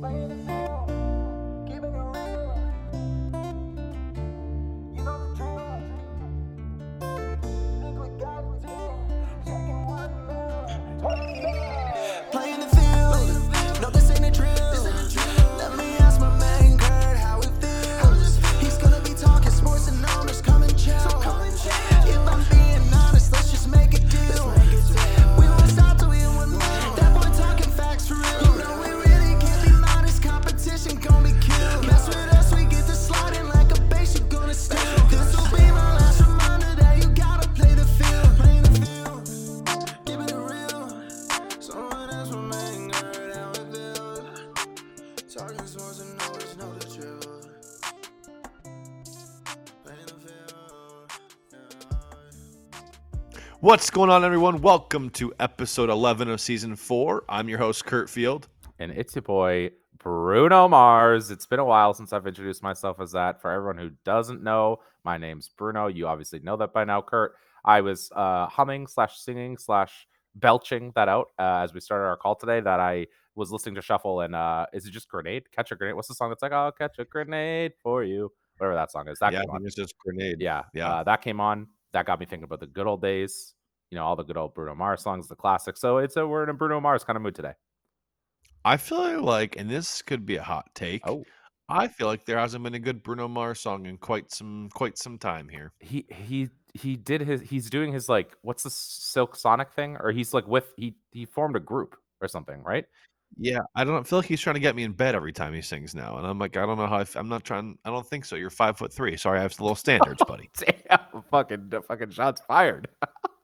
Playing What's going on, everyone? Welcome to episode 11 of season four. I'm your host, Kurt Field. and it's your boy Bruno Mars. It's been a while since I've introduced myself as that. For everyone who doesn't know, my name's Bruno. You obviously know that by now, Kurt. I was uh, humming slash singing slash belching that out uh, as we started our call today. That I was listening to shuffle and uh, is it just grenade? Catch a grenade. What's the song? It's like I'll catch a grenade for you. Whatever that song is. That yeah, came on. it's just grenade. Yeah, Yeah. Uh, that came on. That got me thinking about the good old days. You know, all the good old Bruno Mars songs, the classics. So it's a we're in a Bruno Mars kind of mood today. I feel like, and this could be a hot take. Oh. I feel like there hasn't been a good Bruno Mars song in quite some quite some time here. he he he did his he's doing his like what's the silk sonic thing or he's like with he he formed a group or something right Yeah, I don't feel like he's trying to get me in bed every time he sings now, and I'm like, I don't know how. I f- I'm not trying. I don't think so. You're five foot three. Sorry, I have little oh, standards, buddy. damn fucking fucking shots fired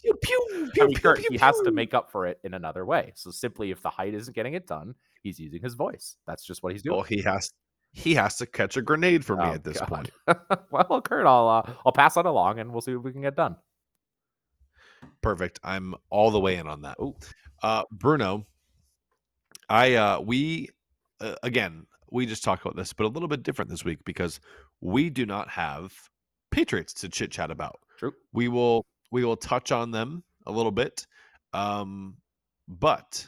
pew, pew, I mean, Kurt, he has to make up for it in another way so simply if the height isn't getting it done he's using his voice that's just what he's doing Well, he has. He has to catch a grenade for me Oh, at this God. point. well kurt i'll uh, i'll pass that along and we'll see what we can get done Perfect. I'm all the way in on that. Oh. Uh, Bruno, I uh, we uh, again we just talked about this, but a little bit different this week because we do not have Patriots to chit chat about. True. We will we will touch on them a little bit, um, but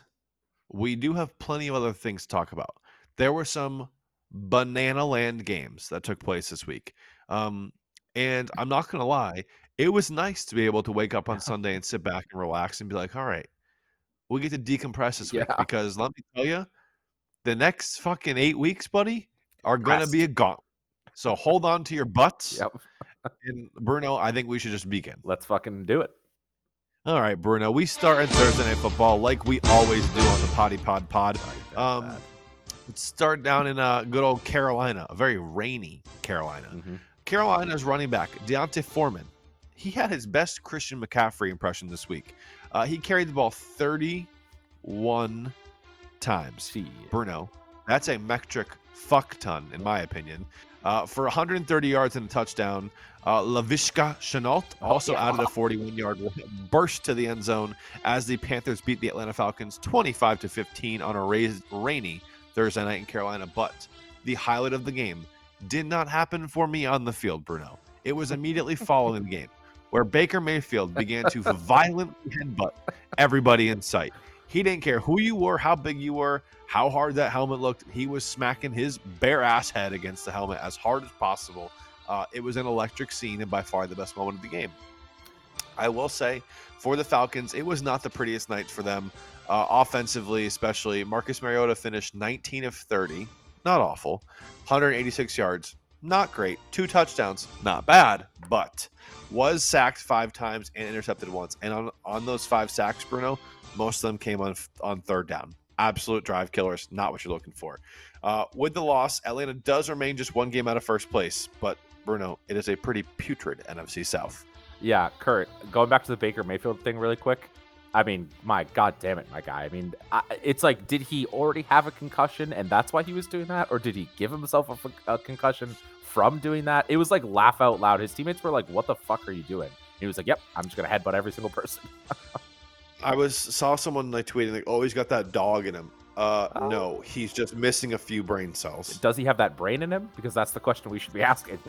we do have plenty of other things to talk about. There were some banana land games that took place this week, um, and I'm not gonna lie, it was nice to be able to wake up on Sunday and sit back and relax and be like, all right, we get to decompress this week Yeah. because let me tell you, the next fucking eight weeks, buddy, are gonna be a gauntlet. So hold on to your butts. yep And Bruno, I think we should just begin. let's fucking do it All right, Bruno, we start at Thursday Night Football like we always do on the Potty Pod Pod. Um, let's start down in uh, good old Carolina, a very rainy Carolina. Mhm. Carolina's running back, D'Onta Foreman, he had his best Christian McCaffrey impression this week. Uh, he carried the ball 31 times. See. Bruno, that's a metric fuck ton, in my opinion. Uh, for 130 yards and a touchdown, uh, Laviska Shenault also yeah. added a 41 yard burst to the end zone as the Panthers beat the Atlanta Falcons 25 to 15 on a raised, rainy Thursday night in Carolina. But the highlight of the game did not happen for me on the field, Bruno. It was immediately following the game where Baker Mayfield began to violently headbutt everybody in sight. He didn't care who you were, how big you were, how hard that helmet looked. He was smacking his bare ass head against the helmet as hard as possible. Uh, it was an electric scene and by far the best moment of the game. I will say, for the Falcons, it was not the prettiest night for them. Uh, offensively, especially, Marcus Mariota finished 19 of 30. Not awful. 186 yards. Not great. Two touchdowns. Not bad, but was sacked five times and intercepted once. And on, on those five sacks, Bruno, most of them came on on third down. Absolute drive killers. Not what you're looking for. Uh, with the loss, Atlanta does remain just one game out of first place. But Bruno, it is a pretty putrid NFC South. Yeah, Kurt, going back to the Baker Mayfield thing really quick. I mean, my god damn it, my guy. I mean, I, it's like, did he already have a concussion and that's why he was doing that? Or did he give himself a concussion from doing that? It was like laugh out loud. His teammates were like, what the fuck are you doing? he was like, yep, I'm just going to headbutt every single person. I was saw someone like tweeting like, "Oh, he's got that dog in him." Uh, Oh. no, he's just missing a few brain cells. Does he have that brain in him? Because that's the question we should be asking.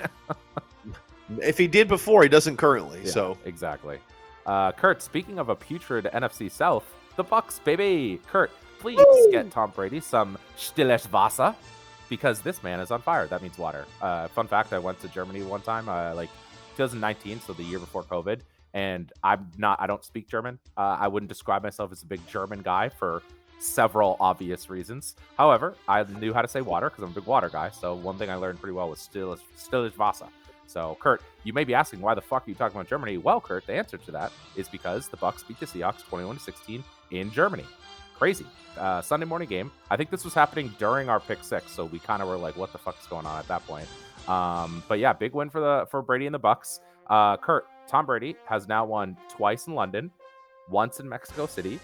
If he did before, he doesn't currently. Yeah, So exactly. Uh, Kurt, speaking of a putrid NFC South, the Bucks, baby. Kurt, please get Tom Brady some stilles Wasser because this man is on fire. That means water. Uh, fun fact: I went to Germany one time, uh, like 2019, so the year before COVID, and I'm not. I don't speak German. Uh, I wouldn't describe myself as a big German guy for several obvious reasons. However, I knew how to say water because I'm a big water guy. So one thing I learned pretty well was still stilles Wasser. So, Kurt, you may be asking why the fuck are you talking about Germany? Well, Kurt, the answer to that is because the Bucks beat the Seahawks 21 to 16 in Germany. Crazy. Uh, Sunday morning game. I think this was happening during our pick six, so we kind of were like, "What the fuck is going on?" at that point. Um, but yeah, big win for the for Brady and the Bucks. Uh, Kurt, Tom Brady has now won twice in London, once in Mexico City,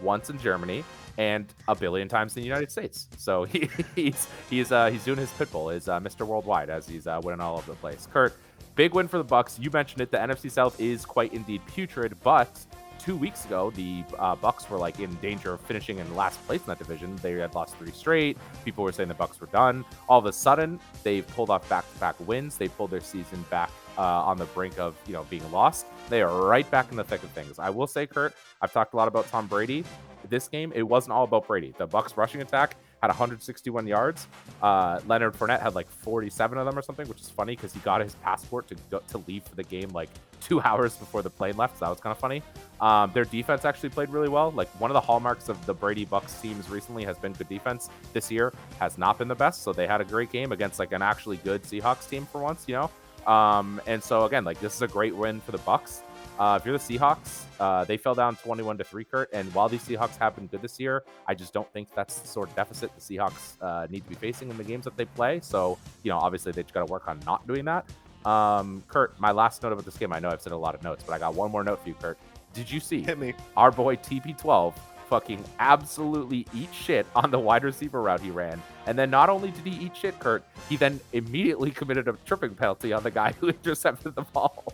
once in Germany, and a billion times in the United States. So he, he's he's uh, he's doing his pitbull, is uh, Mr. Worldwide, as he's uh, winning all over the place. Kurt, big win for the Bucks. You mentioned it. The NFC South is quite indeed putrid, but two weeks ago, the uh, Bucks were like in danger of finishing in last place in that division. They had lost three straight. People were saying the Bucks were done. All of a sudden, they've pulled off back-to-back wins. They pulled their season back uh, on the brink of you know being lost. They are right back in the thick of things. I will say, Kurt, I've talked a lot about Tom Brady. This game, it wasn't all about Brady. The Bucks rushing attack had 161 yards. Uh, Leonard Fournette had like 47 of them or something, which is funny because he got his passport to go, to leave for the game like two hours before the plane left. So that was kind of funny. Um, their defense actually played really well. Like one of the hallmarks of the Brady Bucks teams recently has been good defense. This year has not been the best, so they had a great game against like an actually good Seahawks team for once. You know, um, and so again, like this is a great win for the Bucks. Uh, if you're the Seahawks, uh, they fell down 21 to 3, Kurt. And while these Seahawks have been good this year, I just don't think that's the sort of deficit the Seahawks uh, need to be facing in the games that they play. So, you know, obviously they've got to work on not doing that. Um, Kurt, my last note about this game, I know I've said a lot of notes, but I got one more note for you, Kurt. Did you see Hit me. our boy TP12 fucking absolutely eat shit on the wide receiver route he ran? And then not only did he eat shit, Kurt, he then immediately committed a tripping penalty on the guy who intercepted the ball.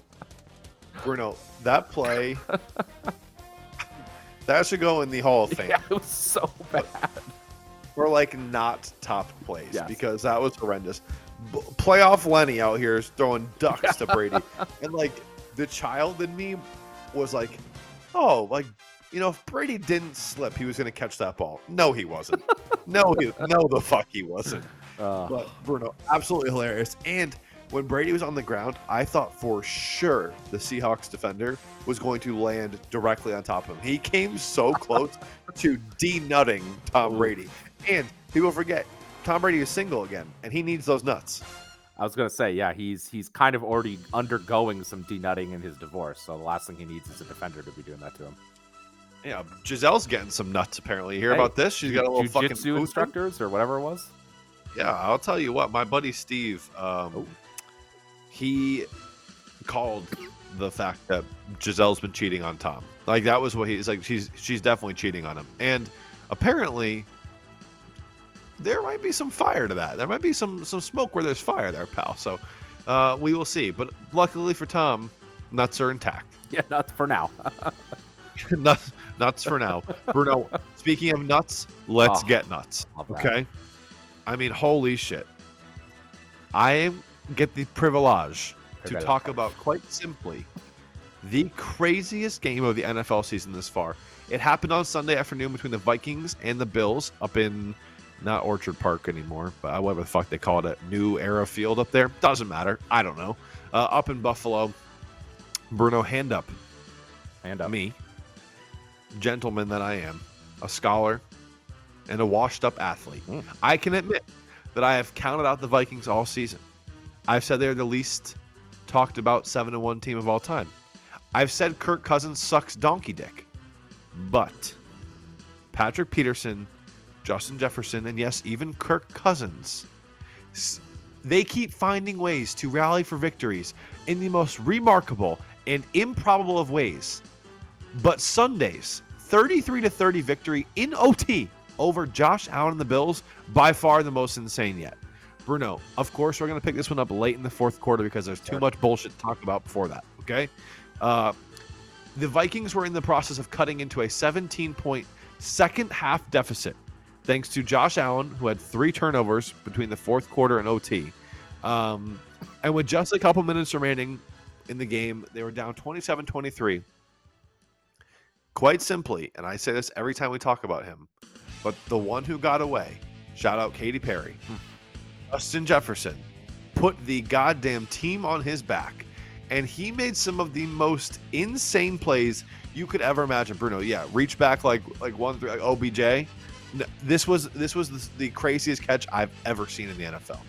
Bruno, that play that should go in the Hall of Fame. Yeah, it was so bad. Or like not top plays Yes. because that was horrendous. B- playoff Lenny out here is throwing ducks to Brady, and like the child in me was like, "Oh, like you know, if Brady didn't slip, he was going to catch that ball." No, he wasn't. no, he, no, the fuck he wasn't. Uh, But Bruno, absolutely hilarious. And when Brady was on the ground, I thought for sure the Seahawks defender was going to land directly on top of him. He came so close to denutting Tom Brady. And people forget, Tom Brady is single again, and he needs those nuts. I was gonna say, yeah, he's he's kind of already undergoing some denutting in his divorce. So the last thing he needs is a defender to be doing that to him. Yeah, Gisele's getting some nuts apparently. You hear Hey, about this? She's got a little fucking booth. instructors or whatever it was. Yeah, I'll tell you what, my buddy Steve, Oh. um, he called the fact that Gisele's been cheating on Tom. Like that was what he's like. She's she's definitely cheating on him, and apparently there might be some fire to that. There might be some some smoke where there's fire there, pal. So uh, we will see. But luckily for Tom, nuts are intact. Yeah, not for now. nuts, nuts for now. Bruno, speaking of nuts, let's Oh, get nuts. Okay. I mean, holy shit. I get the privilege to talk about quite simply the craziest game of the NFL season this far. It happened on Sunday afternoon between the Vikings and the Bills up in not Orchard Park anymore, but whatever the fuck they called it, New Era Field up there. Doesn't matter. I don't know. Uh, up in Buffalo, Bruno, hand up Hand up. me, gentleman that I am, a scholar, and a washed up athlete, Mm. I can admit that I have counted out the Vikings all season. I've said they're the least talked about 7 and 1 team of all time. I've said Kirk Cousins sucks donkey dick. But Patrick Peterson, Justin Jefferson, and yes, even Kirk Cousins, they keep finding ways to rally for victories in the most remarkable and improbable of ways. But Sunday's 33 to 30 victory in OT over Josh Allen and the Bills, by far the most insane yet. Bruno, of course, we're going to pick this one up late in the fourth quarter because there's too much bullshit to talk about before that. Okay. Uh, the Vikings were in the process of cutting into a 17 point second half deficit thanks to Josh Allen, who had three turnovers between the fourth quarter and OT. Um, and with just a couple minutes remaining in the game, they were down 27 23. Quite simply, and I say this every time we talk about him, But the one who got away, shout out Katy Perry, Hmm. Justin Jefferson, put the goddamn team on his back, and he made some of the most insane plays you could ever imagine. Bruno, yeah, reach back like like one three like OBJ. No, this was this was the, the craziest catch I've ever seen in the NFL,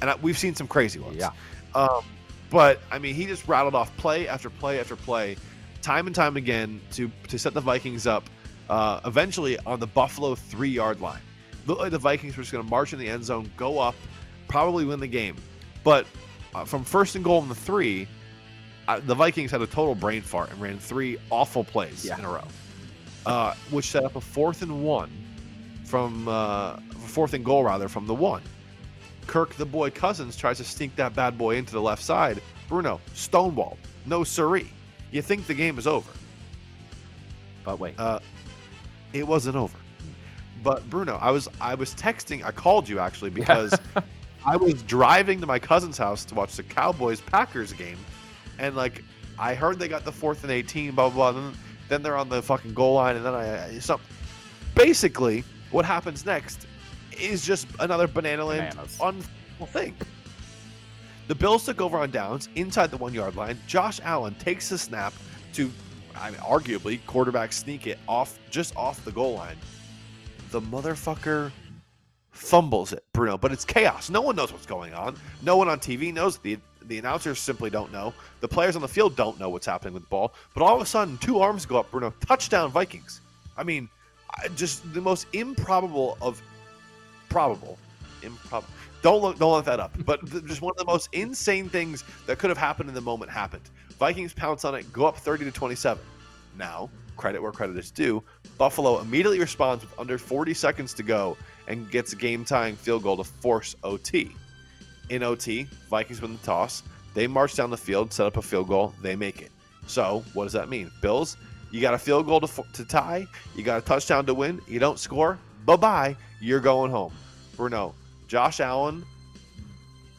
and I, we've seen some crazy ones. Yeah. Um, but I mean, he just rattled off play after play after play, time and time again to to set the Vikings up. Uh, eventually on the Buffalo three yard line, looked like the Vikings were just going to march in the end zone, go up, probably win the game. But uh, from first and goal in the three, uh, the Vikings had a total brain fart and ran three awful plays Yeah. in a row, uh, which set up a fourth and one from uh, fourth and goal rather from the one. Kirk the boy Cousins tries to sneak that bad boy into the left side. Bruno stonewalled. No siree. You think the game is over? But wait, Uh, it wasn't over. But Bruno, I was I was texting. I called you actually because I was driving to my cousin's house to watch the Cowboys Packers game, and like I heard they got the fourth and eighteen, blah blah. blah. Then, then they're on the fucking goal line, and then I some. Basically, what happens next is just another banana land Bananas. unfull thing. The Bills took over on downs inside the one yard line. Josh Allen takes the snap to, I mean, arguably quarterback sneak it off just off the goal line. The motherfucker fumbles it, Bruno, but it's chaos. No one knows what's going on. No one on TV knows. The the announcers simply don't know. The players on the field don't know what's happening with the ball. But all of a sudden, two arms go up, Bruno. Touchdown Vikings. I mean, just the most improbable of probable, improbable. Don't look, don't look that up. But just one of the most insane things that could have happened in the moment happened. Vikings pounce on it, go up 30 to 27. Now, credit where credit is due. Buffalo immediately responds with under 40 seconds to go and gets a game tying field goal to force OT. In OT, Vikings win the toss. They march down the field, set up a field goal. They make it. So, what does that mean? Bills, you got a field goal to, to tie. You got a touchdown to win. You don't score. Bye bye. You're going home. Bruno, Josh Allen,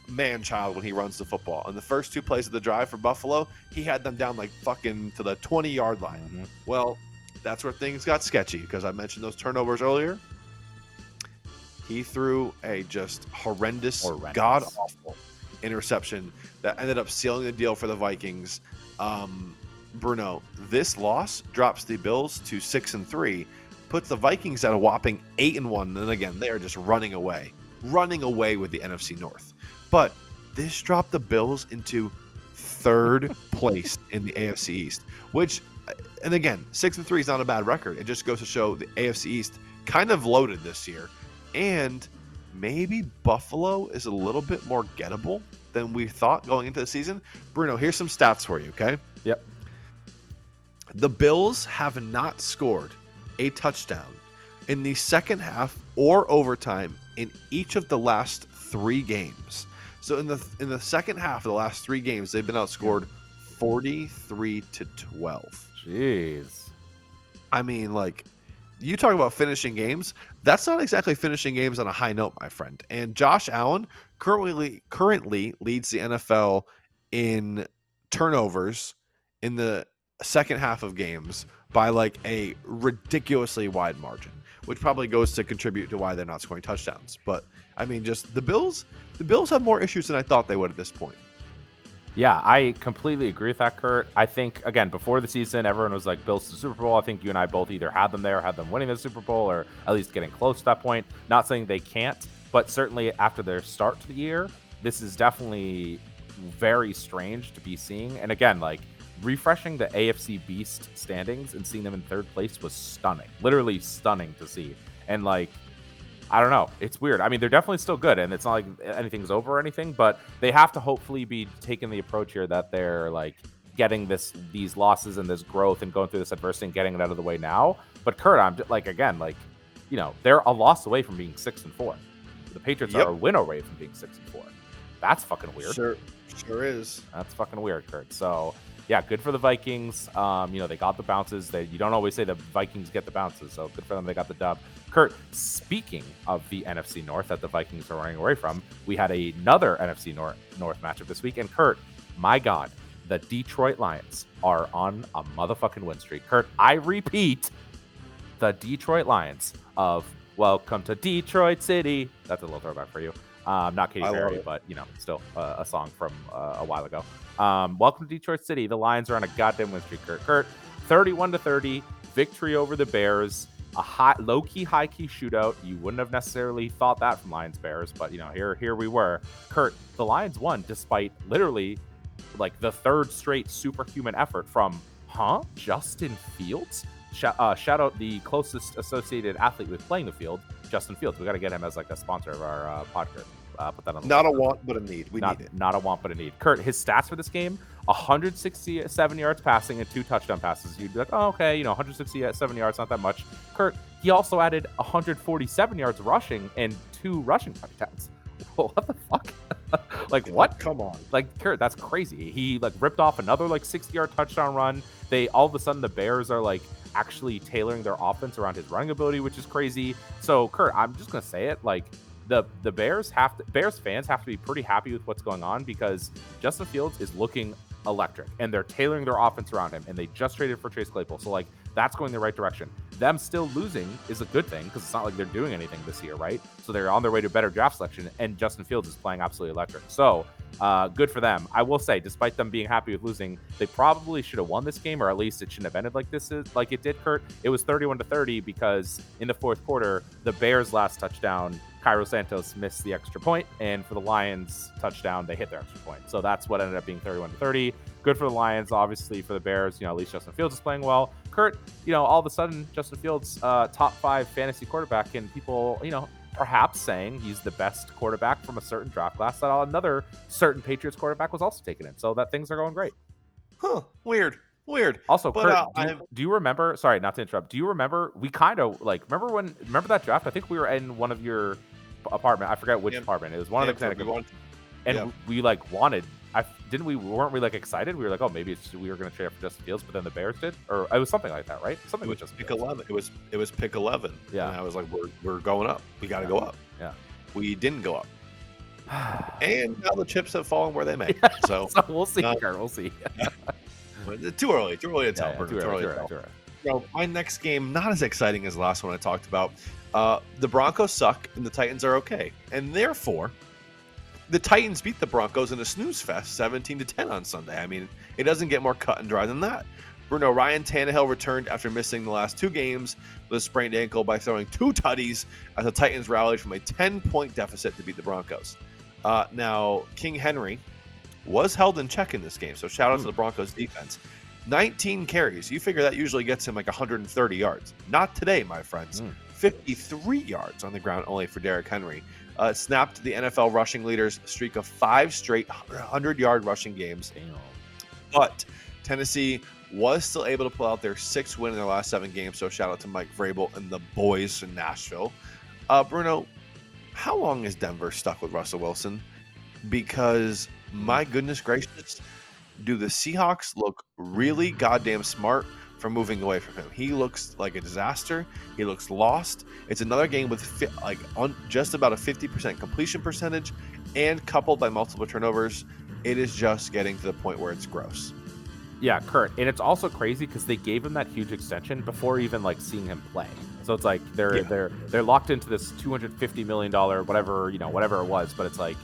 man child when he runs the football. On the first two plays of the drive for Buffalo, he had them down like fucking to the 20 yard line. Mhm. Well, that's where things got sketchy because I mentioned those turnovers earlier. He threw a just horrendous, Horrendous. god awful interception that ended up sealing the deal for the Vikings. Um, Bruno, this loss drops the Bills to six and three, puts the Vikings at a whopping eight and one. And again, they are just running away, running away with the NFC North. But this dropped the Bills into third place in the AFC East, which, uh, and again, six and three is not a bad record. It just goes to show the AFC East kind of loaded this year, and maybe Buffalo is a little bit more gettable than we thought going into the season. Bruno, here's some stats for you, okay? Yep. The Bills have not scored a touchdown in the second half or overtime in each of the last three games. So in the in the second half of the last three games, they've been outscored 43 to 12. Jeez. I mean, like, you talk about finishing games. That's not exactly finishing games on a high note, my friend. And Josh Allen currently currently leads the NFL in turnovers in the second half of games by like a ridiculously wide margin, which probably goes to contribute to why they're not scoring touchdowns. But I mean, just the Bills. The Bills have more issues than I thought they would at this point. Yeah, I completely agree with that, Kurt. I think again before the season, everyone was like Bills to the Super Bowl. I think you and I both either had them there, had them winning the Super Bowl, or at least getting close to that point. Not saying they can't, but certainly after their start to the year, this is definitely very strange to be seeing. And again, like refreshing the AFC Beast standings and seeing them in third place was stunning, literally stunning to see. And like I don't know. It's weird. I mean, they're definitely still good, and it's not like anything's over or anything. But they have to hopefully be taking the approach here that they're like getting this these losses and this growth and going through this adversity and getting it out of the way now. But Kurt, I'm just, like again, like you know, they're a loss away from being six and four. The Patriots Yep. are a win away from being six and four. That's fucking weird. Sure, sure is. That's fucking weird, Kurt. So yeah, good for the Vikings. Um, you know, they got the bounces. They you don't always say the Vikings get the bounces, so good for them. They got the dub. Kurt, speaking of the NFC North that the Vikings are running away from, we had another NFC North North matchup this week. And Kurt, my God, the Detroit Lions are on a motherfucking win streak. Kurt, I repeat, the Detroit Lions of Welcome to Detroit City. That's a little throwback for you. Um, not Katy Perry, but you know, still uh, a song from uh, a while ago. Um, welcome to Detroit City. The Lions are on a goddamn win streak. Kurt, Kurt, 31 to 30, victory over the Bears. A high, low key, high key shootout. You wouldn't have necessarily thought that from Lions Bears, but you know, here here we were. Kurt, the Lions won despite literally like the third straight superhuman effort from huh Justin Fields. Sh- uh, shout out the closest associated athlete with playing the field, Justin Fields. We got to get him as like a sponsor of our uh, podcast. Uh, put that on. The Not a want, but a need. We not, need it. not a want, but a need. Kurt, his stats for this game: 167 yards passing and two touchdown passes. You'd be like, oh, okay, you know, 167 yards, not that much. Kurt, he also added 147 yards rushing and two rushing touchdowns. what the fuck? like what? Come on. like Kurt, that's crazy. He like ripped off another like 60 yard touchdown run. They all of a sudden the Bears are like actually tailoring their offense around his running ability, which is crazy. So Kurt, I'm just gonna say it like the the Bears have to Bears fans have to be pretty happy with what's going on because Justin Fields is looking electric and they're tailoring their offense around him and they just traded for Chase Claypool. So like that's going the right direction. Them still losing is a good thing because it's not like they're doing anything this year, right? So they're on their way to better draft selection and Justin Fields is playing absolutely electric. So uh, good for them. I will say, despite them being happy with losing, they probably should have won this game, or at least it shouldn't have ended like this, is, like it did. Kurt, it was 31 to 30 because in the fourth quarter, the Bears' last touchdown, Cairo Santos missed the extra point, and for the Lions' touchdown, they hit their extra point. So that's what ended up being 31 to 30. Good for the Lions, obviously for the Bears. You know, at least Justin Fields is playing well. Kurt, you know, all of a sudden, Justin Fields, uh, top five fantasy quarterback, and people, you know, perhaps saying he's the best quarterback from a certain draft class that another certain Patriots quarterback was also taken in. So that things are going great. Huh. Weird. Weird. Also, But, Kurt, uh, do, you, do you remember? Sorry, not to interrupt. Do you remember? We kind of like remember when remember that draft? I think we were in one of your apartment. I forget which Yeah. apartment. It was one Yeah, of the Connecticut, and yeah. we like wanted. I didn't we weren't we like excited? We were like, oh, maybe it's, we were going to trade up for Justin Fields, but then the Bears did, or it was something like that, right? Something with was Justin pick Fields. eleven. It was it was pick eleven. Yeah. And I was like, we're we're going up. We got to Yeah. go up. Yeah. We didn't go up, and now the chips have fallen where they may. So so we'll see, Uh. We'll see. too early. Too early to tell. Yeah, yeah, too too early, early to tell. too early. So my next game, not as exciting as the last one I talked about. Uh, the Broncos suck and the Titans are okay, and therefore, the Titans beat the Broncos in a snooze fest, 17 to 10 on Sunday. I mean, it doesn't get more cut and dry than that. Bruno Ryan Tannehill returned after missing the last two games with a sprained ankle by throwing two tutties as the Titans rallied from a 10 point deficit to beat the Broncos. Uh, now, King Henry was held in check in this game, so shout out to the Broncos defense. 19 carries. You figure that usually gets him like 130 yards. Not today, my friends. Mm. 53 yards on the ground only for Derrick Henry. Uh, snapped the NFL rushing leaders streak of five straight 100 yard rushing games. Damn. But Tennessee was still able to pull out their sixth win in their last seven games. So shout out to Mike Vrabel and the boys in Nashville. Uh, Bruno, how long is Denver stuck with Russell Wilson? Because my goodness gracious, do the Seahawks look really goddamn smart for moving away from him? He looks like a disaster. He looks lost. It's another game with fi- like on just about a 50% completion percentage and coupled by multiple turnovers. It is just getting to the point where it's gross. Yeah, Kurt, and it's also crazy because they gave him that huge extension before even like seeing him play. So it's like they're Yeah. they're they're locked into this two hundred fifty million dollar whatever you know whatever it was. But it's like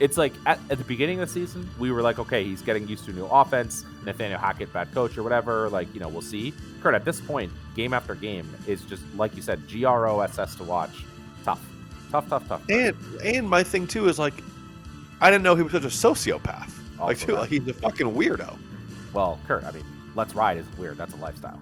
it's like at, at the beginning of the season we were like, okay, he's getting used to a new offense. Nathaniel Hackett, bad coach or whatever. Like you know we'll see. Kurt, at this point, game after game is just like you said, G R O S S to watch. Tough, tough, tough, tough. And and my thing too is like, I didn't know he was such a sociopath. like, too, like he's a fucking weirdo. Well, Kurt, I mean, let's ride is weird. That's a lifestyle.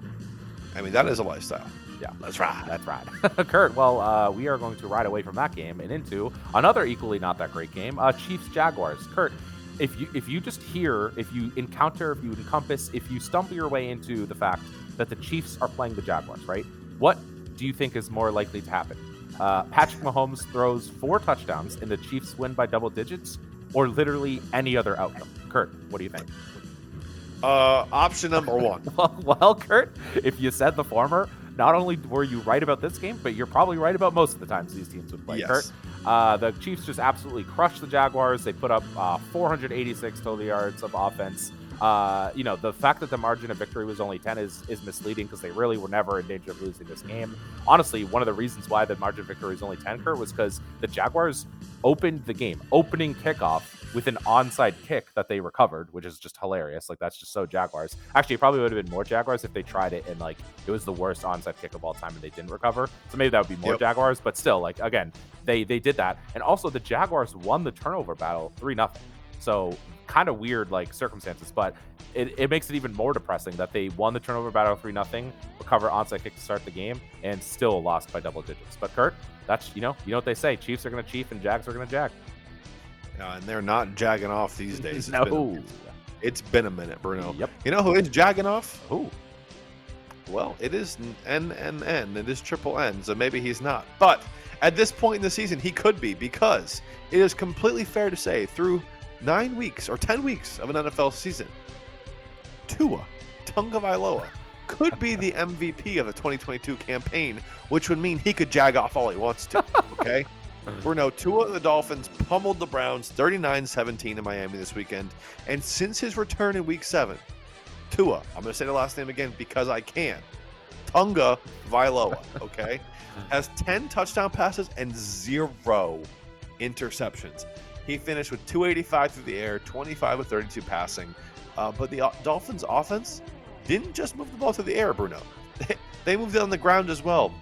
I mean, that is a lifestyle. Yeah. Let's ride. That's right. Kurt, well, uh, we are going to ride away from that game and into another equally not that great game, uh, Chiefs Jaguars. Kurt, if you if you just hear, if you encounter, if you encompass, if you stumble your way into the fact that the Chiefs are playing the Jaguars, right? What do you think is more likely to happen? Uh, Patrick Mahomes throws four touchdowns and the Chiefs win by double digits, or literally any other outcome? Kurt, what do you think? Uh, option number one. Well, well, Kurt, if you said the former, not only were you right about this game, but you're probably right about most of the times these teams would play. Yes. Kurt, uh, the Chiefs just absolutely crushed the Jaguars. They put up uh, 486 total yards of offense. uh, you know, the fact that the margin of victory was only 10 is is misleading because they really were never in danger of losing this game. Honestly, one of the reasons why the margin of victory was only 10, Kurt, was because the Jaguars opened the game, opening kickoff with an onside kick that they recovered, which is just hilarious. Like that's just so Jaguars. Actually, it probably would have been more Jaguars if they tried it and like it was the worst onside kick of all time and they didn't recover. So maybe that would be more Yep. Jaguars, but still, like again, they they did that. And also the Jaguars won the turnover battle three nothing. So kind of weird like circumstances, but it, it makes it even more depressing that they won the turnover battle three nothing, recover onside kick to start the game, and still lost by double digits. But Kurt, that's you know you know what they say: Chiefs are going to chief and Jags are going to jag. Uh, and they're not jagging off these days. It's no. been, it's been a minute, Bruno. Yep. You know who is jagging off? Who? Well, it is N N N. It is triple N, so maybe he's not. But at this point in the season, he could be because it is completely fair to say through nine weeks or ten weeks of an NFL season, Tua Tungavailoa could be the MVP of the 2022 campaign, which would mean he could jag off all he wants to. Okay. Bruno, Tua and the Dolphins pummeled the Browns 39-17 in Miami this weekend, and since his return in Week Seven, Tua, I'm going to say the last name again because I can. Tunga Vailoa, okay, has 10 touchdown passes and zero interceptions. He finished with 285 through the air, 25 with 32 passing. Uh, but the uh, Dolphins' offense didn't just move the ball through the air, Bruno. They moved it on the ground as well.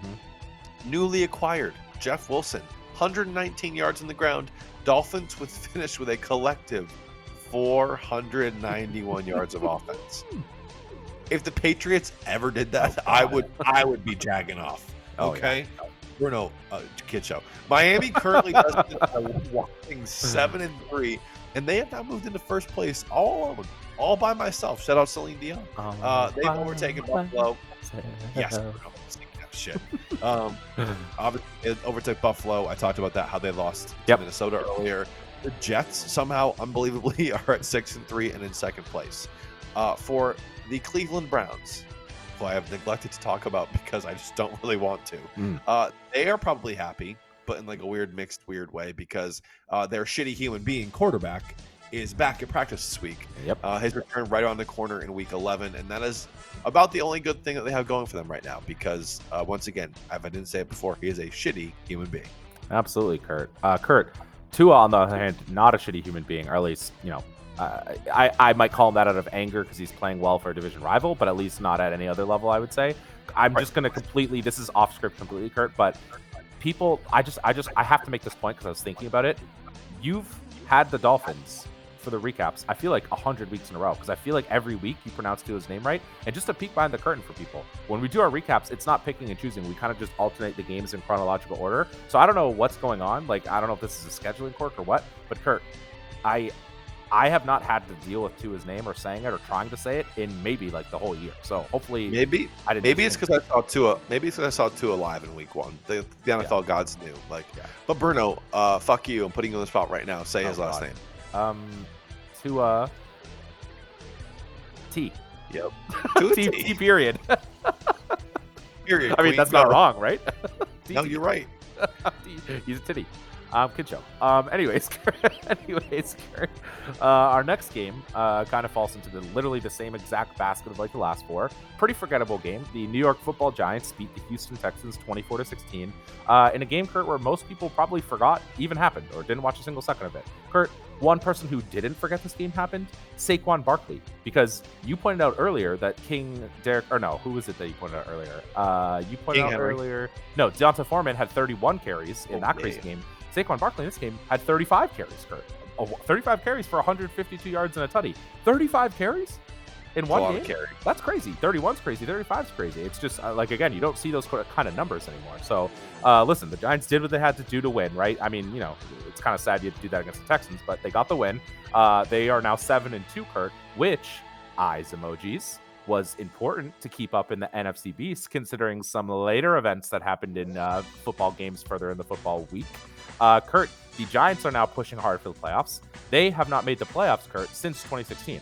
Newly acquired Jeff Wilson, 119 yards on the ground. Dolphins would finish with a collective 491 yards of offense. If the Patriots ever did that, Oh, I would I would be jagging off. Oh, yeah. Okay, Bruno, uh, kid show. Miami currently does this whopping seven and three, and they have now moved into first place all alone, all by myself. Shout out Celine Dion. Uh, they've overtaken Buffalo. Yes, Bruno, sing that shit. Um, obviously, it overtook Buffalo. I talked about that how they lost to Yep. Minnesota earlier. The Jets somehow, unbelievably, are at six and three and in second place. Uh, for the Cleveland Browns, who I have neglected to talk about because I just don't really want to. Mm. Uh, they are probably happy, but in like a weird, mixed, weird way because uh, their shitty human being quarterback is back at practice this week. Yep. Uh, his return right on the corner in week 11, and that is about the only good thing that they have going for them right now. Because uh, once again, if I didn't say it before, he is a shitty human being. Absolutely, Kurt. Uh, Kurt, Tua, on the other hand, not a shitty human being, or at least, you know, uh, I, I might call him that out of anger because he's playing well for a division rival, but at least not at any other level, I would say. I'm Right. just going to completely, this is off script completely, Kurt, but people, I just, I just, I have to make this point because I was thinking about it. You've had the Dolphins for the recaps, I feel like 100 weeks in a row because I feel like every week you pronounce Tua's name right. And just a peek behind the curtain for people, when we do our recaps, it's not picking and choosing. We kind of just alternate the games in chronological order. So I don't know what's going on. Like, I don't know if this is a scheduling quirk or what, but Kurt, I. I have not had to deal with Tua's name or saying it or trying to say it in maybe like the whole year. So hopefully, Maybe, I didn't. maybe it's because I saw Tua. Maybe it's because I saw Tua live in week one. The, the NFL gods knew. Like, Yeah. but Bruno, uh, fuck you. I'm putting you on the spot right now. Say Oh, his last God. name. um Tua uh, T Yep. Tua T, T. T period. Period. I mean, Queen. that's not No, wrong, right? No, you're right. He's a titty. Um, kid show. Um, anyways, anyways, Kurt, uh, our next game uh, kind of falls into the literally the same exact basket of like the last four. Pretty forgettable game. The New York Football Giants beat the Houston Texans 24 to 16 uh, in a game, Kurt, where most people probably forgot even happened or didn't watch a single second of it. Kurt, one person who didn't forget this game happened, Saquon Barkley, because you pointed out earlier that King Derrick or no, who was it that you pointed out earlier? Uh, you pointed King out Henry. earlier. No, D'Onta Foreman had 31 carries in Oh, that crazy yeah. game. Saquon Barkley in this game had 35 carries, Kurt. Oh, 35 carries for 152 yards and a tutty. 35 carries in one game? That's crazy. 31's crazy. 35's crazy. It's just uh, like again, you don't see those kind of numbers anymore. So, uh, listen, the Giants did what they had to do to win, right? I mean, you know, it's kind of sad you had to do that against the Texans, but they got the win. Uh, they are now seven and two, Kurt, which eyes emojis was important to keep up in the NFC Beast, considering some later events that happened in uh, football games further in the football week. Uh, Kurt, the Giants are now pushing hard for the playoffs. They have not made the playoffs, Kurt, since 2016.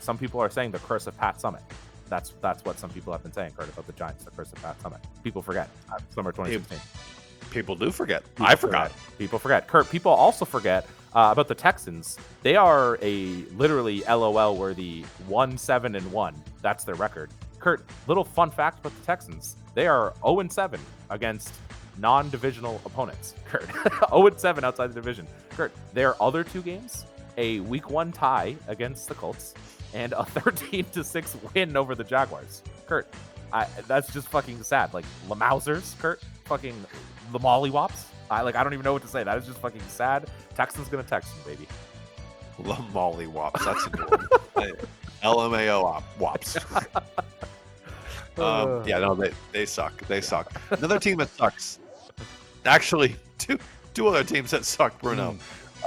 Some people are saying the curse of Pat Summit. That's that's what some people have been saying, Kurt, about the Giants, the curse of Pat Summit. People forget. Uh, Summer 2016. People do forget. People I forgot. People forget. Kurt, people also forget uh, about the Texans. They are a literally LOL worthy 1 7 and 1. That's their record. Kurt, little fun fact about the Texans. They are 0 and 7 against non divisional opponents. Kurt, 0 and 7 outside the division. Kurt, their other two games, a week one tie against the Colts and a 13 to 6 win over the Jaguars. Kurt, I, that's just fucking sad. Like, Lamausers, Kurt, fucking the Mollywops. I like I don't even know what to say. That is just fucking sad. Texans gonna text Texan, baby. The Molly Wops. That's a good one. LMAO op, Wops. um, yeah, no, they, they suck. They suck. Another team that sucks. Actually, two two other teams that suck, Bruno.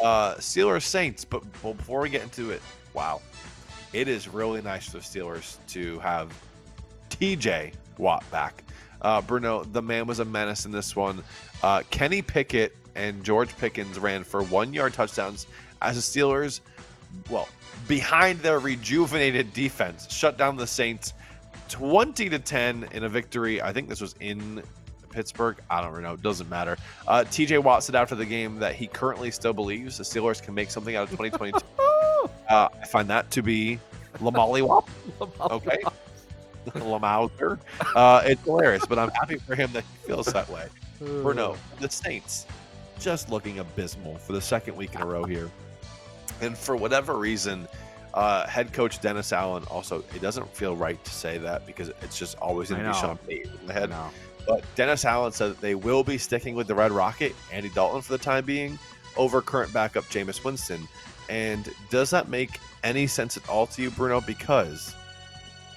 Uh, Steelers Saints. But well, before we get into it, wow, it is really nice for the Steelers to have TJ Watt back. Uh, Bruno, the man was a menace in this one. Uh, Kenny Pickett and George Pickens ran for one yard touchdowns as the Steelers, well, behind their rejuvenated defense, shut down the Saints 20 to 10 in a victory. I think this was in Pittsburgh. I don't know. It doesn't matter. Uh, TJ Watt said after the game that he currently still believes the Steelers can make something out of 2022. uh, I find that to be Lamolly Wop. Okay. Lamauser. Uh, it's hilarious, but I'm happy for him that he feels that way. Bruno, the Saints just looking abysmal for the second week in a row here. And for whatever reason, uh, head coach Dennis Allen also, it doesn't feel right to say that because it's just always going to be. Sean Payton in the head. But Dennis Allen said that they will be sticking with the Red Rocket, Andy Dalton for the time being, over current backup Jameis Winston. And does that make any sense at all to you, Bruno? Because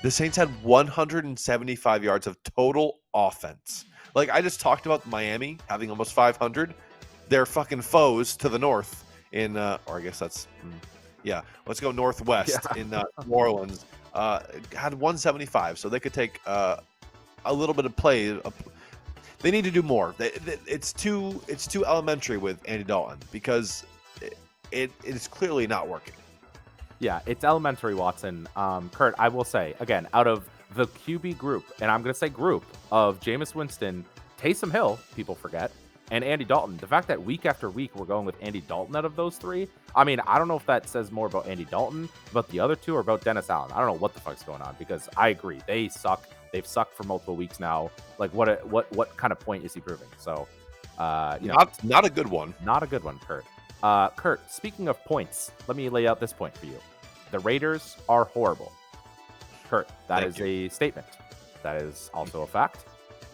the Saints had 175 yards of total offense. Like I just talked about Miami having almost 500. They're fucking foes to the north in, uh, or I guess that's, hmm, yeah. Let's go northwest Yeah. in uh, New Orleans. Uh, had 175, so they could take uh, a little bit of play. They need to do more. They, they- it's too it's too elementary with Andy Dalton because it, it is clearly not working. Yeah, it's elementary, Watson. Um, Kurt, I will say again, out of the QB group, and I'm going to say group of Jameis Winston, Taysom Hill, people forget, and Andy Dalton. The fact that week after week we're going with Andy Dalton out of those three, I mean, I don't know if that says more about Andy Dalton, but the other two, are about Dennis Allen. I don't know what the fuck's going on because I agree they suck. They've sucked for multiple weeks now. Like, what? A, what? What kind of point is he proving? So, uh, you know, Not not a good one. not a good one, Kurt. Uh, Kurt, speaking of points, let me lay out this point for you. The Raiders are horrible. Kurt, that Thank is a statement. That is also a fact.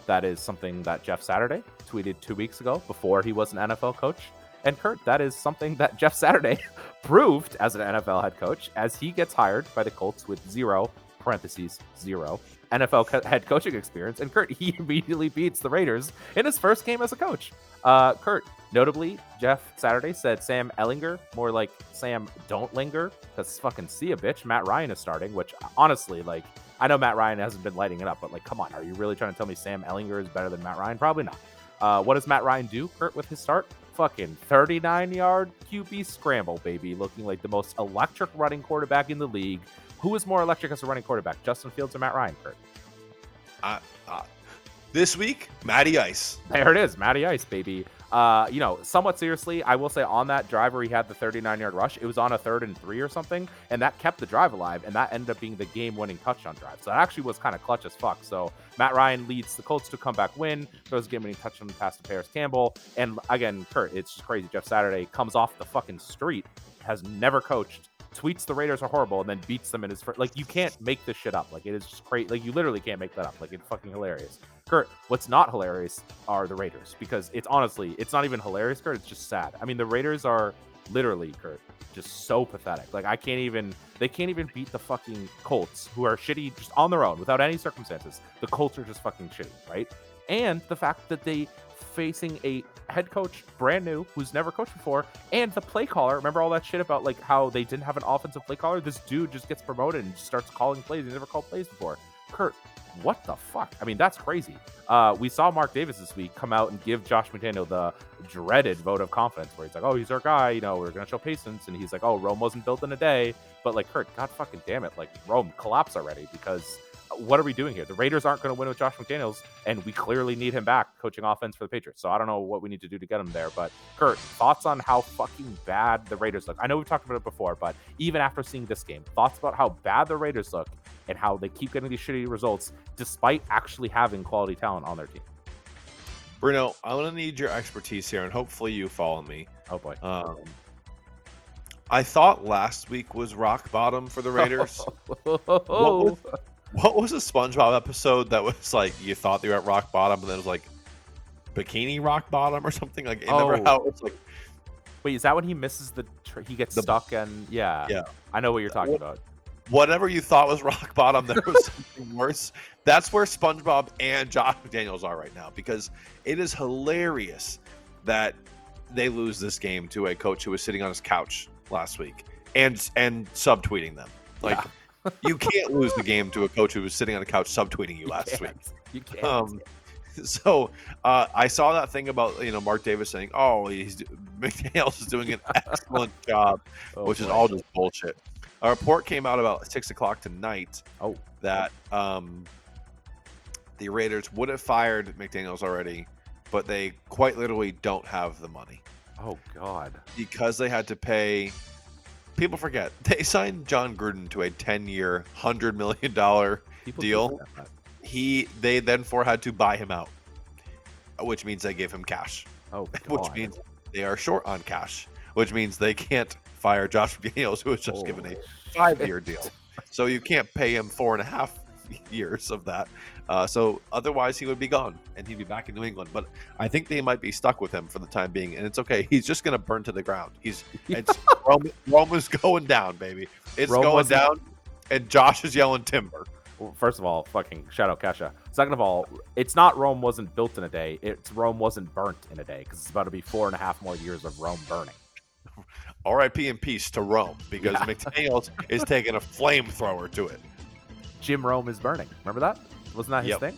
That is something that Jeff Saturday tweeted two weeks ago before he was an NFL coach. And Kurt, that is something that Jeff Saturday proved as an NFL head coach as he gets hired by the Colts with zero, parentheses, zero, NFL co- head coaching experience. And Kurt, he immediately beats the Raiders in his first game as a coach. Uh, Kurt, notably, Jeff Saturday said Sam Ehlinger, more like Sam Don't Linger, because fucking see a bitch. Matt Ryan is starting, which honestly, like, I know Matt Ryan hasn't been lighting it up, but like, come on, are you really trying to tell me Sam Ehlinger is better than Matt Ryan? Probably not. Uh, what does Matt Ryan do, Kurt, with his start? Fucking 39 yard QB scramble, baby, looking like the most electric running quarterback in the league. Who is more electric as a running quarterback, Justin Fields or Matt Ryan, Kurt? This week, Matty Ice. There it is, Matty Ice, baby. Uh, you know, somewhat seriously, I will say on that drive where he had the 39 yard rush, it was on a third and three or something, and that kept the drive alive, and that ended up being the game winning touchdown drive. So that actually was kind of clutch as fuck. So Matt Ryan leads the Colts to comeback win, throws game winning touchdown pass to Parris Campbell. And again, Kurt, it's just crazy. Jeff Saturday comes off the fucking street, has never coached, tweets the Raiders are horrible, and then beats them in his first. Like, you can't make this shit up. Like, it is just crazy. Like, you literally can't make that up. Like, it's fucking hilarious. Kurt, what's not hilarious are the Raiders because it's honestly, it's not even hilarious, Kurt. It's just sad. I mean, the Raiders are literally, Kurt, just so pathetic. Like, I can't even, they can't even beat the fucking Colts, who are shitty just on their own without any circumstances. The Colts are just fucking shitty, right? And the fact that they facing a head coach brand new who's never coached before and the play caller remember all that shit about like how they didn't have an offensive play caller this dude just gets promoted and starts calling plays he never called plays before kurt what the fuck? I mean, that's crazy. Uh, we saw Mark Davis this week come out and give Josh McDaniel the dreaded vote of confidence, where he's like, "Oh, he's our guy. You know, we're gonna show patience." And he's like, "Oh, Rome wasn't built in a day." But like, Kurt, God fucking damn it, like Rome collapse already because what are we doing here? The Raiders aren't going to win with Josh McDaniels, and we clearly need him back coaching offense for the Patriots. So I don't know what we need to do to get him there. But Kurt, thoughts on how fucking bad the Raiders look? I know we've talked about it before, but even after seeing this game, thoughts about how bad the Raiders look and how they keep getting these shitty results despite actually having quality talent on their team. Bruno, I'm gonna need your expertise here, and hopefully you follow me. Oh boy. Um, I thought last week was rock bottom for the Raiders. what, was, what was a SpongeBob episode that was like you thought they were at rock bottom, and then it was like bikini rock bottom or something? Like, remember Oh. how it was like Wait, is that when he misses the? Tr- he gets The- stuck and yeah. Yeah. I know what you're talking What- about. whatever you thought was rock bottom, there was something worse. That's where SpongeBob and Josh McDaniels are right now because it is hilarious that they lose this game to a coach who was sitting on his couch last week and and subtweeting them. Like you can't lose the game to a coach who was sitting on a couch subtweeting you You last week. You can't. Um, so uh, I saw that thing about you know Mark Davis saying, "Oh, he's McDaniels is doing an excellent job," Oh, which is all just bullshit. A report came out about six o'clock tonight Oh. that um, the Raiders would have fired McDaniels already, but they quite literally don't have the money Oh God. because they had to pay. People forget. They signed Jon Gruden to a ten-year, hundred million dollar Deal. he they then for had to buy him out, which means they gave him cash, Oh which means they are short on cash, which means they can't fire Josh McDaniels, who was just given a five-year deal. So you can't pay him four and a half years of that. Uh, so otherwise, he would be gone and he'd be back in New England. But I think they might be stuck with him for the time being, and it's okay. He's just going to burn to the ground. He's it's Rome, Rome is going down, baby. It's Rome going down, and Josh is yelling timber. Well, first of all, fucking shout out Kesha. Second of all, it's not Rome wasn't built in a day. It's Rome wasn't burnt in a day because it's about to be four and a half more years of Rome burning. R.I.P. and peace to Rome because Yeah. McDaniels is taking a flamethrower to it. Jim Rome is burning. Remember that? Wasn't that his Yep. thing?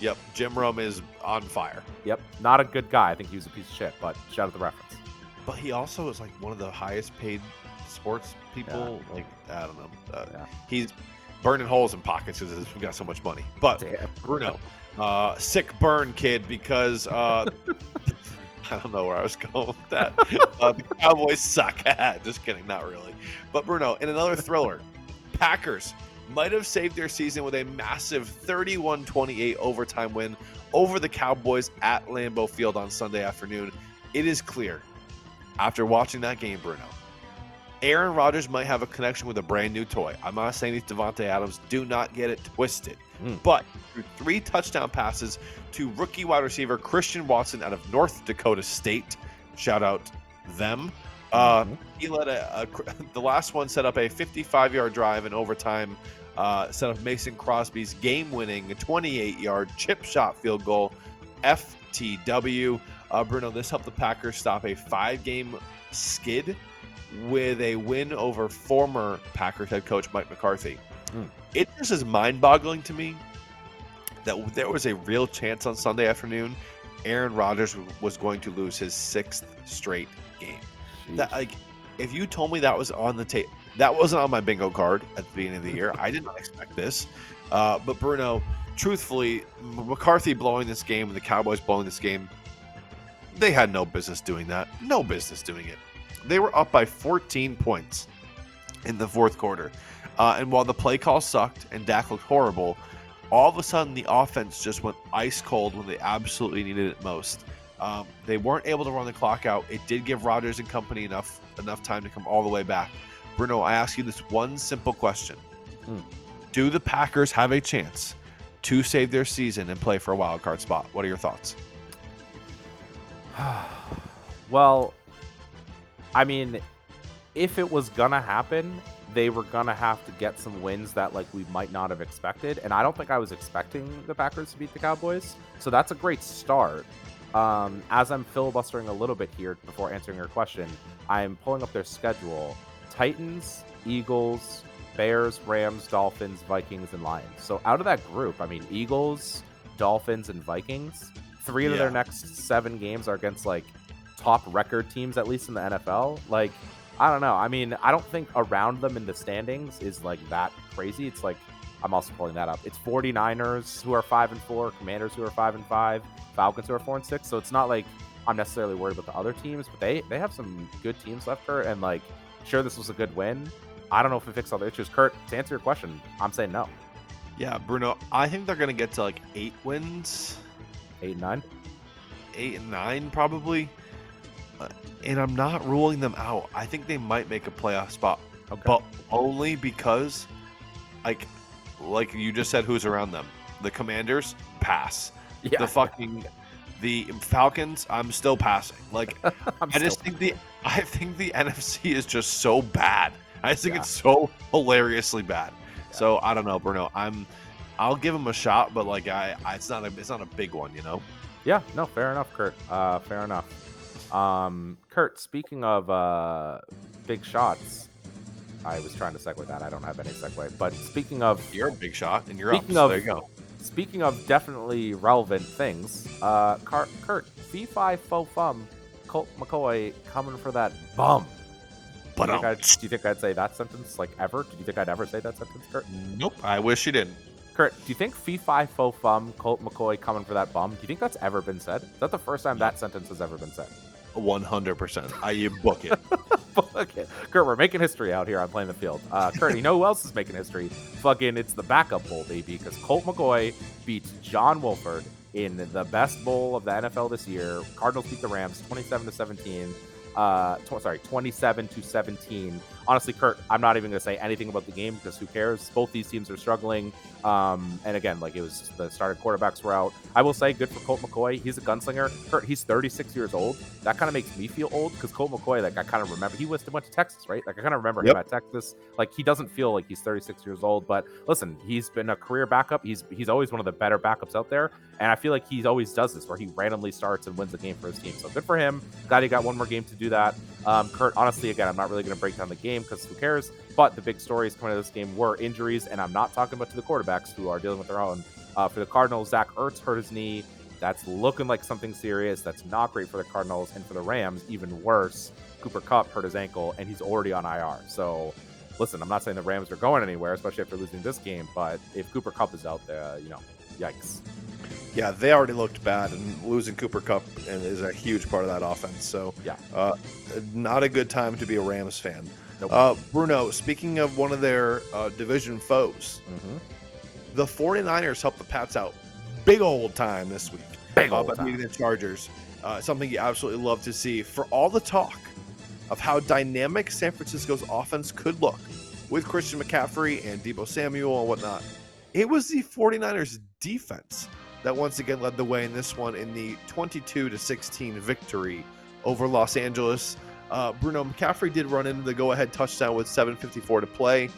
Yep, Jim Rome is on fire. Yep. Not a good guy. I think he was a piece of shit. But shout out the reference. But he also is like one of the highest paid sports people. Like I don't know. Uh, Yeah. He's burning holes in pockets because he's got so much money. But Damn. Bruno, uh, sick burn kid because uh, I don't know where I was going with that. uh, the Cowboys suck. Just kidding, not really. But Bruno, in another thriller, Packers might have saved their season with a massive 31-28 overtime win over the Cowboys at Lambeau Field on Sunday afternoon. It is clear after watching that game, Bruno. Aaron Rodgers might have a connection with a brand new toy. I'm not saying these Davante Adams. Do not get it twisted. Mm. But through three touchdown passes to rookie wide receiver Christian Watson out of North Dakota State. Shout out them. Uh, Mhm. he led a, a the last one set up a 55 yard drive in overtime. Uh, set up Mason Crosby's game-winning 28-yard chip shot field goal. FTW. Uh, Bruno, this helped the Packers stop a five-game skid with a win over former Packers head coach Mike McCarthy. Hmm. It just is mind-boggling to me that there was a real chance on Sunday afternoon Aaron Rodgers was going to lose his sixth straight game. That like, if you told me that was on the tape, that wasn't on my bingo card at the beginning of the year. I did not expect this. Uh, but Bruno, truthfully, McCarthy blowing this game and the Cowboys blowing this game, they had no business doing that. No business doing it. They were up by 14 points in the fourth quarter. Uh, and while the play call sucked and Dak looked horrible, all of a sudden the offense just went ice cold when they absolutely needed it most. Um, they weren't able to run the clock out. It did give Rodgers and company enough enough time to come all the way back. Bruno, I ask you this one simple question: Hmm. Do the Packers have a chance to save their season and play for a wild card spot? What are your thoughts? well, I mean, if it was gonna happen, they were gonna have to get some wins that like we might not have expected, and I don't think I was expecting the Packers to beat the Cowboys. So that's a great start. Um, as I'm filibustering a little bit here before answering your question, I'm pulling up their schedule: Titans, Eagles, Bears, Rams, Dolphins, Vikings, and Lions. So out of that group, I mean, Eagles, Dolphins, and Vikings. Three of their next seven games are against like top record teams, at least in the NFL. Like, I don't know. I mean, I don't think around them in the standings is like that crazy. It's like I'm also pulling that up. It's 49ers who are five and four, Commanders who are five and five, Falcons who are four and six. So it's not like I'm necessarily worried about the other teams, but they they have some good teams left, Kurt. And like, sure, this was a good win. I don't know if it fixed all the issues. Kurt, to answer your question, I'm saying no. Yeah, Bruno, I think they're going to get to like eight wins, Eight and nine. eight and nine probably. Uh, and I'm not ruling them out. I think they might make a playoff spot, Okay. but only because, like, like you just said, who's around them? The Commanders pass. yeah, The fucking the Falcons. I'm still passing. Like I'm just think the I think the NFC is just so bad. I just think Yeah. it's so hilariously bad. So I don't know, Bruno. I'm I'll give him a shot, but like I, I it's not a it's not a big one, you know. Yeah, no, fair enough, Kurt. Uh, fair enough. Um, Kurt, speaking of uh, big shots, I was trying to segue that. I don't have any segue. But speaking of You're a big shot, and you're up. So of- there you go. Speaking of definitely relevant things, uh, Car- Kurt, fee fi fo fum, Colt McCoy coming for that bum. But do you, think I'd, do you think I'd say that sentence like ever? Do you think I'd ever say that sentence, Kurt? nope. I wish you didn't. Kurt, do you think fee fi fo fum, Colt McCoy coming for that bum? Do you think that's ever been said? Is that the first time that sentence has ever been said? One hundred percent. I you book it. okay. Kurt, we're making history out here on playing the field. Uh, Kurt, you know who else is making history? Fucking, it's the backup bowl, baby, because Colt McCoy beats John Wolford in the best bowl of the NFL this year. Cardinals beat the Rams 27 to 17. Uh, sorry, 27 to 17. Honestly, Kurt, I'm not even going to say anything about the game because who cares? Both these teams are struggling. Um, and again, like it was the starting quarterbacks were out. I will say, good for Colt McCoy. He's a gunslinger. Kurt, he's 36 years old. That kind of makes me feel old because Colt McCoy, like I kind of remember, he was went to Texas, right? Like I kind of remember Yep. him at Texas. Like he doesn't feel like he's 36 years old. But listen, he's been a career backup. He's he's always one of the better backups out there. And I feel like he always does this where he randomly starts and wins the game for his team. So good for him. Glad he got one more game to do that. Um, Kurt, honestly, again, I'm not really going to break down the game because who cares? But the big stories coming out of this game were injuries, and I'm not talking about to the quarterbacks who are dealing with their own. Uh, for the Cardinals, Zach Ertz hurt his knee. That's looking like something serious. That's not great for the Cardinals, and for the Rams, even worse. Cooper Kupp hurt his ankle, and he's already on IR. So, listen, I'm not saying the Rams are going anywhere, especially after losing this game. But if Cooper Kupp is out there, you know, yikes. Yeah, they already looked bad, and losing Cooper Kupp is a huge part of that offense. So, Yeah. uh, not a good time to be a Rams fan. Nope. Uh, Bruno, speaking of one of their uh, division foes, Mm-hmm. the 49ers helped the Pats out big old time this week. Big uh, old by time. beating the Chargers. Uh, something you absolutely love to see. For all the talk of how dynamic San Francisco's offense could look with Christian McCaffrey and Deebo Samuel and whatnot, it was the 49ers defense that once again led the way in this one in the 22 to 16 victory over Los Angeles. Uh, Bruno McCaffrey did run into the go-ahead touchdown with 7:54 to play,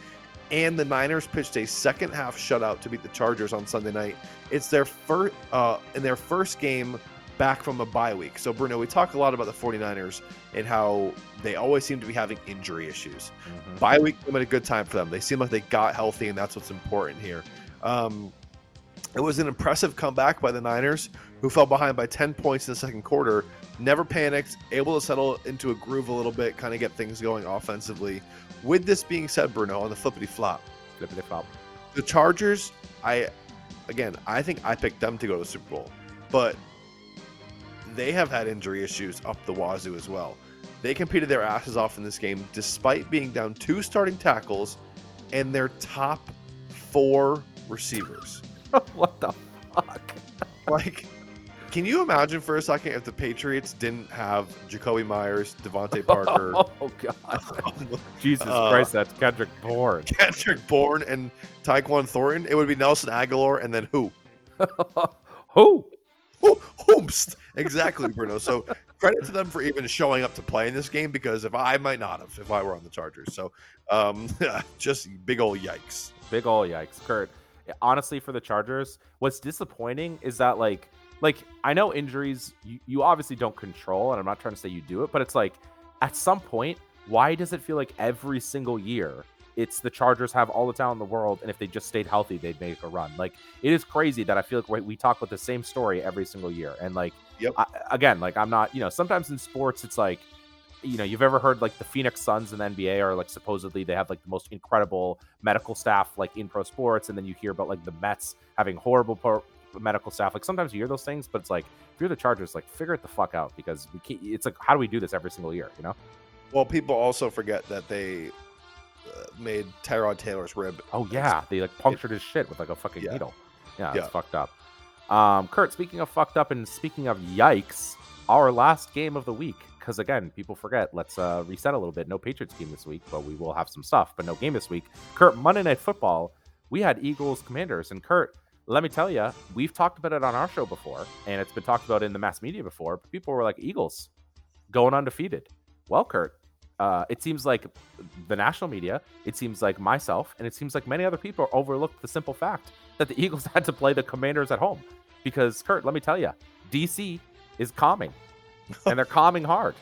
and the Niners pitched a second half shutout to beat the Chargers on Sunday night. It's their first uh, in their first game back from a bye week. So Bruno, we talk a lot about the 49ers and how they always seem to be having injury issues. Mhm. Bye week came at a good time for them. They seem like they got healthy, and that's what's important here. Um, it was an impressive comeback by the Niners, who fell behind by 10 points in the second quarter, never panicked, able to settle into a groove a little bit, kind of get things going offensively. With this being said, Bruno, on the flippity flop, Flippity flop. the Chargers, I again, I think I picked them to go to the Super Bowl, but they have had injury issues up the wazoo as well. They competed their asses off in this game despite being down two starting tackles and their top four receivers. what the fuck? Like, can you imagine for a second if the Patriots didn't have Jakobi Meyers, DeVante Parker, oh god. Jesus Uh, Christ, that's Kendrick Bourne. Kendrick Bourne, and Tyquan Thornton? It would be Nelson Agholor, and then who? Who? Who- Whomst. Exactly, Bruno. So credit to them for even showing up to play in this game because if I might not have if I were on the Chargers. So um just big old yikes. Big ol' yikes, Kurt. Honestly, for the Chargers, what's disappointing is that like, like I know injuries you, you obviously don't control, and I'm not trying to say you do it, but it's like at some point, why does it feel like every single year it's the Chargers have all the talent in the world, and if they just stayed healthy, they'd make a run. Like it is crazy that I feel like we, we talk about the same story every single year, and like Yep. I, again, like I'm not, you know, sometimes in sports it's like you know, you've ever heard like the Phoenix Suns in the NBA are like supposedly they have like the most incredible medical staff like in pro sports, and then you hear about like the Mets having horrible pro- medical staff. Like sometimes you hear those things, but it's like if you're the Chargers, like figure it the fuck out because we can't. It's like how do we do this every single year? You know? Well, people also forget that they uh, made Tyrod Taylor's rib. Oh yeah, they like punctured his shit with like a fucking Yeah. needle. Yeah, Yeah. it's fucked up. Um, Kurt, speaking of fucked up and speaking of yikes, our last game of the week. Because again, people forget. Let's uh, reset a little bit. No Patriots game this week, but we will have some stuff. But no game this week. Kurt, Monday Night Football. We had Eagles Commanders, and Kurt, let me tell you, we've talked about it on our show before, and it's been talked about in the mass media before. But people were like, Eagles going undefeated. Well, Kurt, uh, it seems like the national media, it seems like myself, and it seems like many other people overlooked the simple fact that the Eagles had to play the Commanders at home. Because, Kurt, let me tell you, DC is calming, and they're calming hard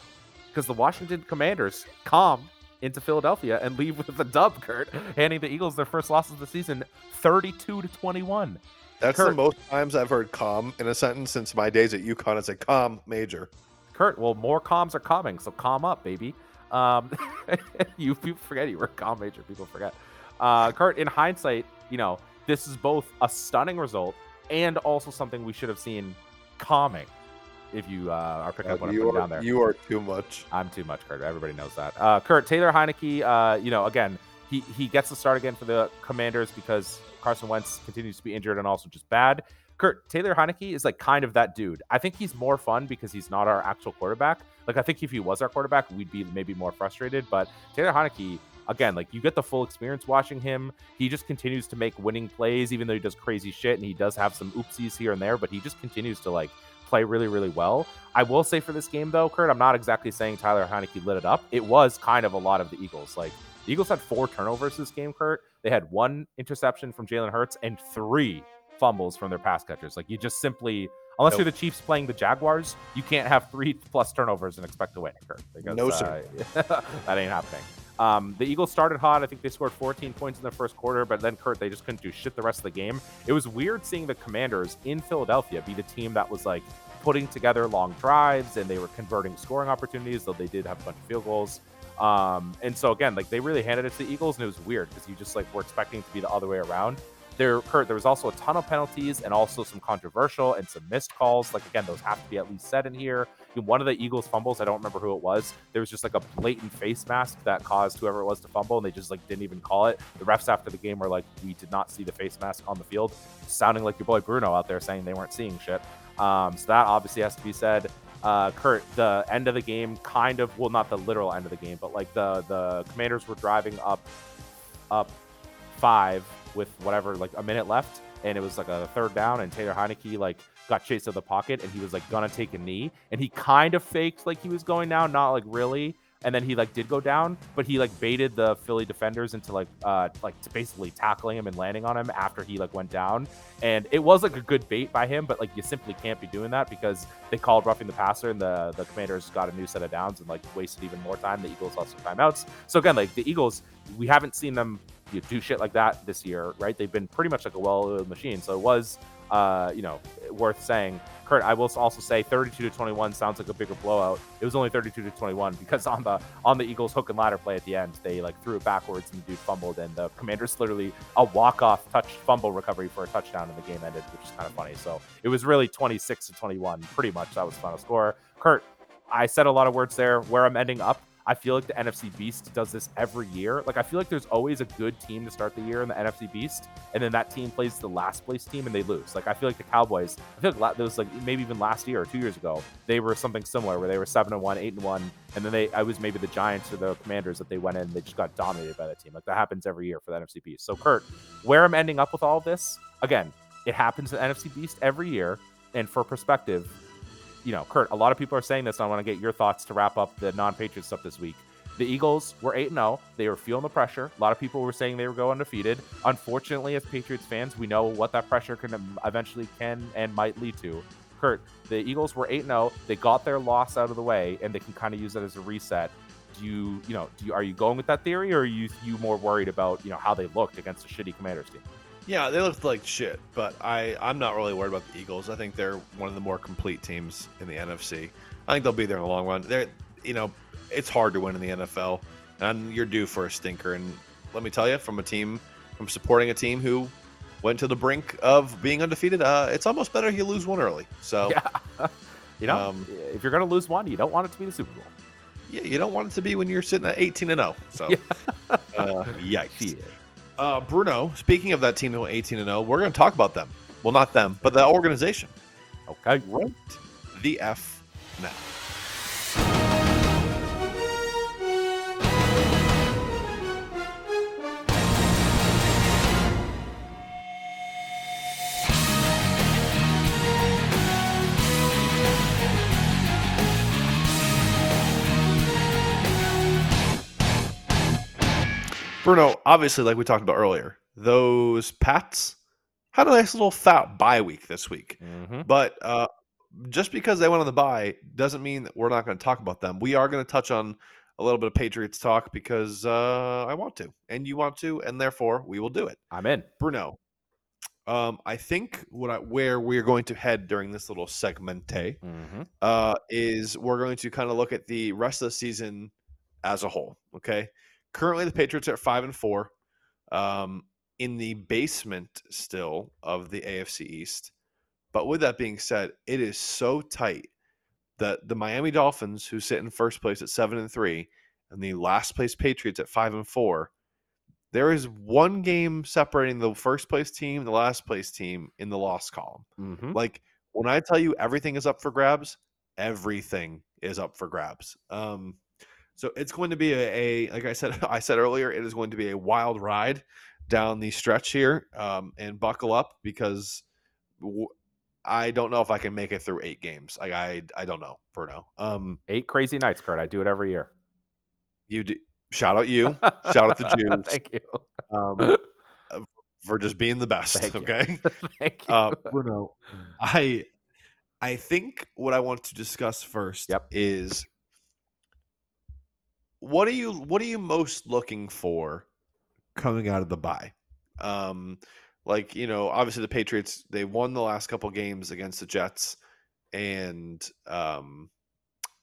because the Washington Commanders calm into Philadelphia and leave with a dub, Kurt, handing the Eagles their first loss of the season 32 to 21. That's the most times I've heard "calm" in a sentence since my days at UConn. It's a calm major. Kurt, well, more comms are coming, so calm up, baby. Um, you people forget you were a comm major. People forget. Uh, Kurt, in hindsight, you know this is both a stunning result and also something we should have seen calming. If you uh, are picking up what I'm putting are down there, you are too much. I'm too much, Kurt. Everybody knows that. Uh, Kurt Taylor Heinicke, uh, you know, again, he he gets the start again for the Commanders because Carson Wentz continues to be injured and also just bad. Kurt Taylor Heinicke is like kind of that dude. I think he's more fun because he's not our actual quarterback. Like I think if he was our quarterback, we'd be maybe more frustrated. But Taylor Heinicke, again, like you get the full experience watching him. He just continues to make winning plays, even though he does crazy shit and he does have some oopsies here and there. But he just continues to like play really, really well. I will say for this game though, Kurt, I'm not exactly saying Tyler Heinicke lit it up. It was kind of a lot of the Eagles. Like the Eagles had four turnovers this game, Kurt. They had one interception from Jalen Hurts and three fumbles from their pass catchers. Like you just simply, unless you're the Chiefs playing the Jaguars, you can't have three plus turnovers and expect to win, Kurt. Because, No, sir. uh, that ain't happening. Um, the Eagles started hot. I think they scored 14 points in the first quarter, but then Kurt, they just couldn't do shit the rest of the game. It was weird seeing the Commanders in Philadelphia be the team that was like putting together long drives and they were converting scoring opportunities, though they did have a bunch of field goals. Um, and so again, like they really handed it to the Eagles, and it was weird because you just like were expecting it to be the other way around. There, Kurt, there was also a ton of penalties and also some controversial and some missed calls. Like again, those have to be at least said in here. In one of the Eagles fumbles, I don't remember who it was. There was just like a blatant face mask that caused whoever it was to fumble, and they just like didn't even call it. The refs after the game were like, "We did not see the face mask on the field," sounding like your boy Bruno out there saying they weren't seeing shit. Um, so that obviously has to be said. Uh, Kurt, the end of the game, kind of, well, not the literal end of the game, but like the the Commanders were driving up, up five with whatever, like a minute left, and it was like a third down, and Taylor Heinicke like got chased out of the pocket, and he was like gonna take a knee, and he kind of faked like he was going down, not like really, and then he like did go down, but he like baited the Philly defenders into like uh like basically tackling him and landing on him after he like went down, and it was like a good bait by him, but like you simply can't be doing that because they called roughing the passer, and the the Commanders got a new set of downs and like wasted even more time. The Eagles lost some timeouts, so again, like the Eagles, we haven't seen them you do shit like that this year, right? They've been pretty much like a well-oiled machine, so it was uh, you know worth saying. Kurt, I will also say 32 to 21 sounds like a bigger blowout. It was only 32 to 21 because on the on the Eagles hook and ladder play at the end, they like threw it backwards and the dude fumbled, and the Commanders literally a walk off touch fumble recovery for a touchdown, and the game ended, which is kind of funny. So it was really 26 to 21, pretty much. That was the final score. Kurt, I said a lot of words there. Where I'm ending up, I feel like the NFC Beast does this every year. Like I feel like there's always a good team to start the year in the NFC Beast, and then that team plays the last place team and they lose. Like I feel like the Cowboys. I feel like was like maybe even last year or two years ago they were something similar where they were seven and one, eight and one, and then they I was maybe the Giants or the Commanders that they went in they just got dominated by that team. Like that happens every year for the NFC Beast. So Kurt, where I'm ending up with all this again, it happens in the NFC Beast every year, and for perspective you know, Kurt, a lot of people are saying this. And I want to get your thoughts to wrap up the non-Patriot stuff this week. The Eagles were 8 0. They were feeling the pressure. A lot of people were saying they were going undefeated. Unfortunately, as Patriots fans, we know what that pressure can um, eventually can and might lead to. Kurt, the Eagles were 8 0. They got their loss out of the way and they can kind of use that as a reset. Do you, you know, do you, are you going with that theory or are you, you more worried about, you know, how they looked against a shitty Commanders team? Yeah, they looked like shit, but I I'm not really worried about the Eagles. I think they're one of the more complete teams in the NFC. I think they'll be there in the long run. They're you know it's hard to win in the NFL, and you're due for a stinker. And let me tell you, from a team, from supporting a team who went to the brink of being undefeated, uh, it's almost better you lose one early. So Yeah. you know, Um, if you're gonna lose one, you don't want it to be the Super Bowl. yeah, you don't want it to be when you're sitting at 18 and 0. So uh, yikes. Shit. Uh, Bruno, speaking of that team who went 18 and 0, we're going to talk about them. Well, not them, but the organization. Okay. Right the F now. Bruno, obviously, like we talked about earlier, those Pats had a nice little fat bye week this week. hmm But uh, just because they went on the bye doesn't mean that we're not going to talk about them. We are going to touch on a little bit of Patriots talk because uh, I want to, and you want to, and therefore we will do it. I'm in. Bruno, um, I think what I, where we're going to head during this little segmente hmm uh, is we're going to kind of look at the rest of the season as a whole. Okay, currently the Patriots are at five and four, um, in the basement still of the AFC East. But with that being said, it is so tight that the Miami Dolphins, who sit in first place at seven and three, and the last place Patriots at five and four, there is one game separating the first place team, the last place team in the loss column. hmm Like when I tell you everything is up for grabs, everything is up for grabs. Um, so it's going to be a, a like I said I said earlier, it is going to be a wild ride down the stretch here. Um, and buckle up because w- I don't know if I can make it through eight games. Like I I don't know, Bruno. Um, Eight crazy nights, Kurt. I do it every year. you do, shout out you, shout out the Jews Thank you. um, uh, for just being the best. Thank okay. Thank you. uh, Bruno, I I think what I want to discuss first Yep. is what are you what are you most looking for coming out of the bye? Um, like you know, obviously the Patriots they won the last couple games against the Jets and um,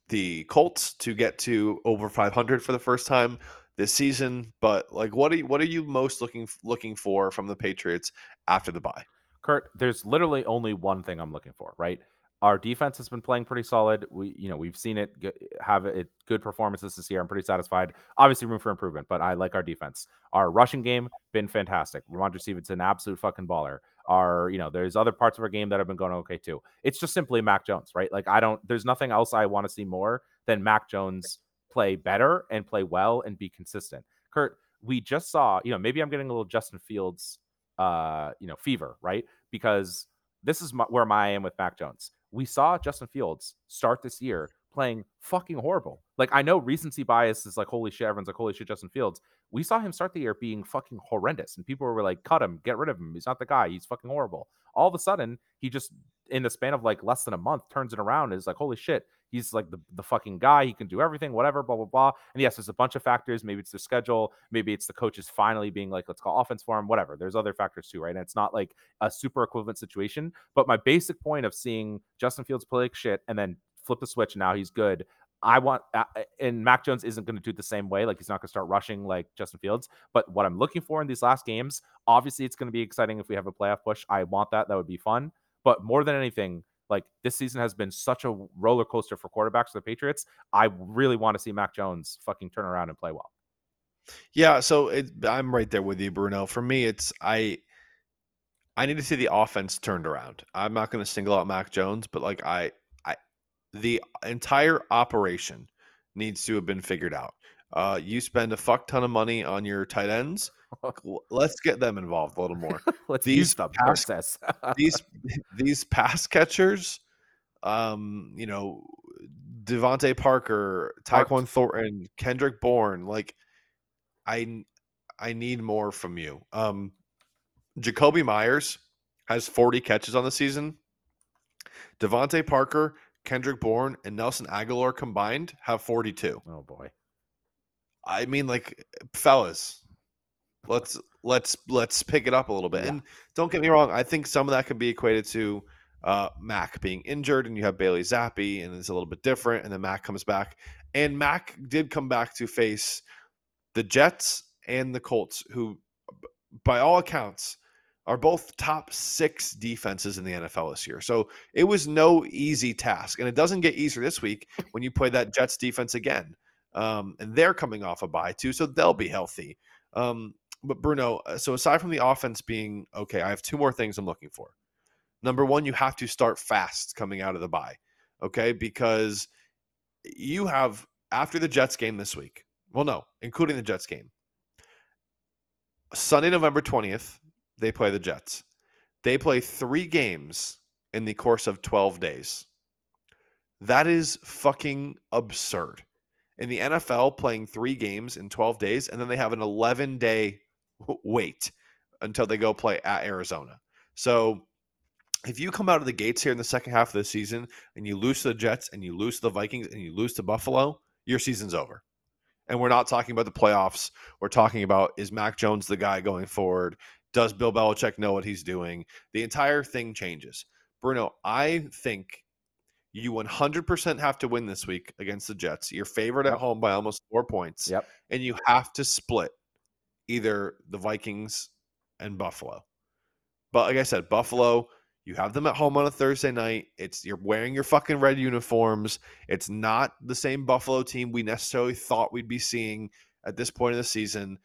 the Colts to get to over 500 for the first time this season. But like, what are you, what are you most looking looking for from the Patriots after the bye? Kurt, there's literally only one thing I'm looking for, right? Our defense has been playing pretty solid. We, you know, we've seen it have it good performances this year. I'm pretty satisfied. Obviously, room for improvement, but I like our defense. Our rushing game been fantastic. Rhamondre Stevenson, absolute fucking baller. Our, you know, there's other parts of our game that have been going okay too. It's just simply Mac Jones, right? Like I don't. There's nothing else I want to see more than Mac Jones play better and play well and be consistent. Kurt, we just saw, you know, maybe I'm getting a little Justin Fields, uh, you know, fever, right? Because this is my, where I am with Mac Jones. We saw Justin Fields start this year playing fucking horrible. Like I know recency bias is like holy shit, everyone's like holy shit, Justin Fields. We saw him start the year being fucking horrendous, and people were like, cut him, get rid of him. He's not the guy. He's fucking horrible. All of a sudden, he just in the span of like less than a month turns it around. Is like holy shit, he's like the, the fucking guy. He can do everything, whatever, blah, blah, blah. And yes, there's a bunch of factors. Maybe it's the schedule. Maybe it's the coaches finally being like, let's call offense for him, whatever. There's other factors too, right? And it's not like a super equivalent situation. But my basic point of seeing Justin Fields play like shit and then flip the switch now he's good. I want, uh, and Mac Jones isn't going to do it the same way. Like he's not going to start rushing like Justin Fields. But what I'm looking for in these last games, obviously, it's going to be exciting if we have a playoff push. I want that. That would be fun. But more than anything, like this season has been such a roller coaster for quarterbacks for the Patriots. I really want to see Mac Jones fucking turn around and play well. Yeah, so it, I'm right there with you, Bruno. For me, it's I I need to see the offense turned around. I'm not going to single out Mac Jones, but like I I the entire operation needs to have been figured out. Uh, you spend a fuck ton of money on your tight ends. Let's get them involved a little more. Let's These the pass- process. these these pass catchers, um, you know, DeVante Parker, Park- Tyquan Thornton, Kendrick Bourne, like I I need more from you. Um Jakobi Meyers has 40 catches on the season. DeVante Parker, Kendrick Bourne, and Nelson Agholor combined have 42. oh boy. I mean, like, fellas, let's let's let's pick it up a little bit. Yeah. And don't get me wrong, I think some of that could be equated to uh, Mac being injured, and you have Bailey Zappe, and it's a little bit different. And then Mac comes back, and Mac did come back to face the Jets and the Colts, who, by all accounts, are both top six defenses in the NFL this year. So it was no easy task, and it doesn't get easier this week when you play that Jets defense again. Um, and they're coming off a bye too, so they'll be healthy. Um, but Bruno, uh, so aside from the offense being okay, I have two more things I'm looking for. Number one, you have to start fast coming out of the bye, okay? Because you have after the Jets game this week. Well, no, including the Jets game. Sunday, November 20th, they play the Jets. They play three games in the course of 12 days. That is fucking absurd. In the NFL, playing three games in 12 days, and then they have an 11 day wait until they go play at Arizona. So if you come out of the gates here in the second half of the season and you lose to the Jets and you lose to the Vikings and you lose to Buffalo, your season's over. And we're not talking about the playoffs. We're talking about is Mac Jones the guy going forward? Does Bill Belichick know what he's doing? The entire thing changes. Bruno, I think you 100% have to win this week against the Jets. You're favored at home by almost four points. Yep. And you have to split either the Vikings and Buffalo. But like I said, Buffalo, you have them at home on a Thursday night. It's you're wearing your fucking red uniforms. It's not the same Buffalo team we necessarily thought we'd be seeing at this point of the season.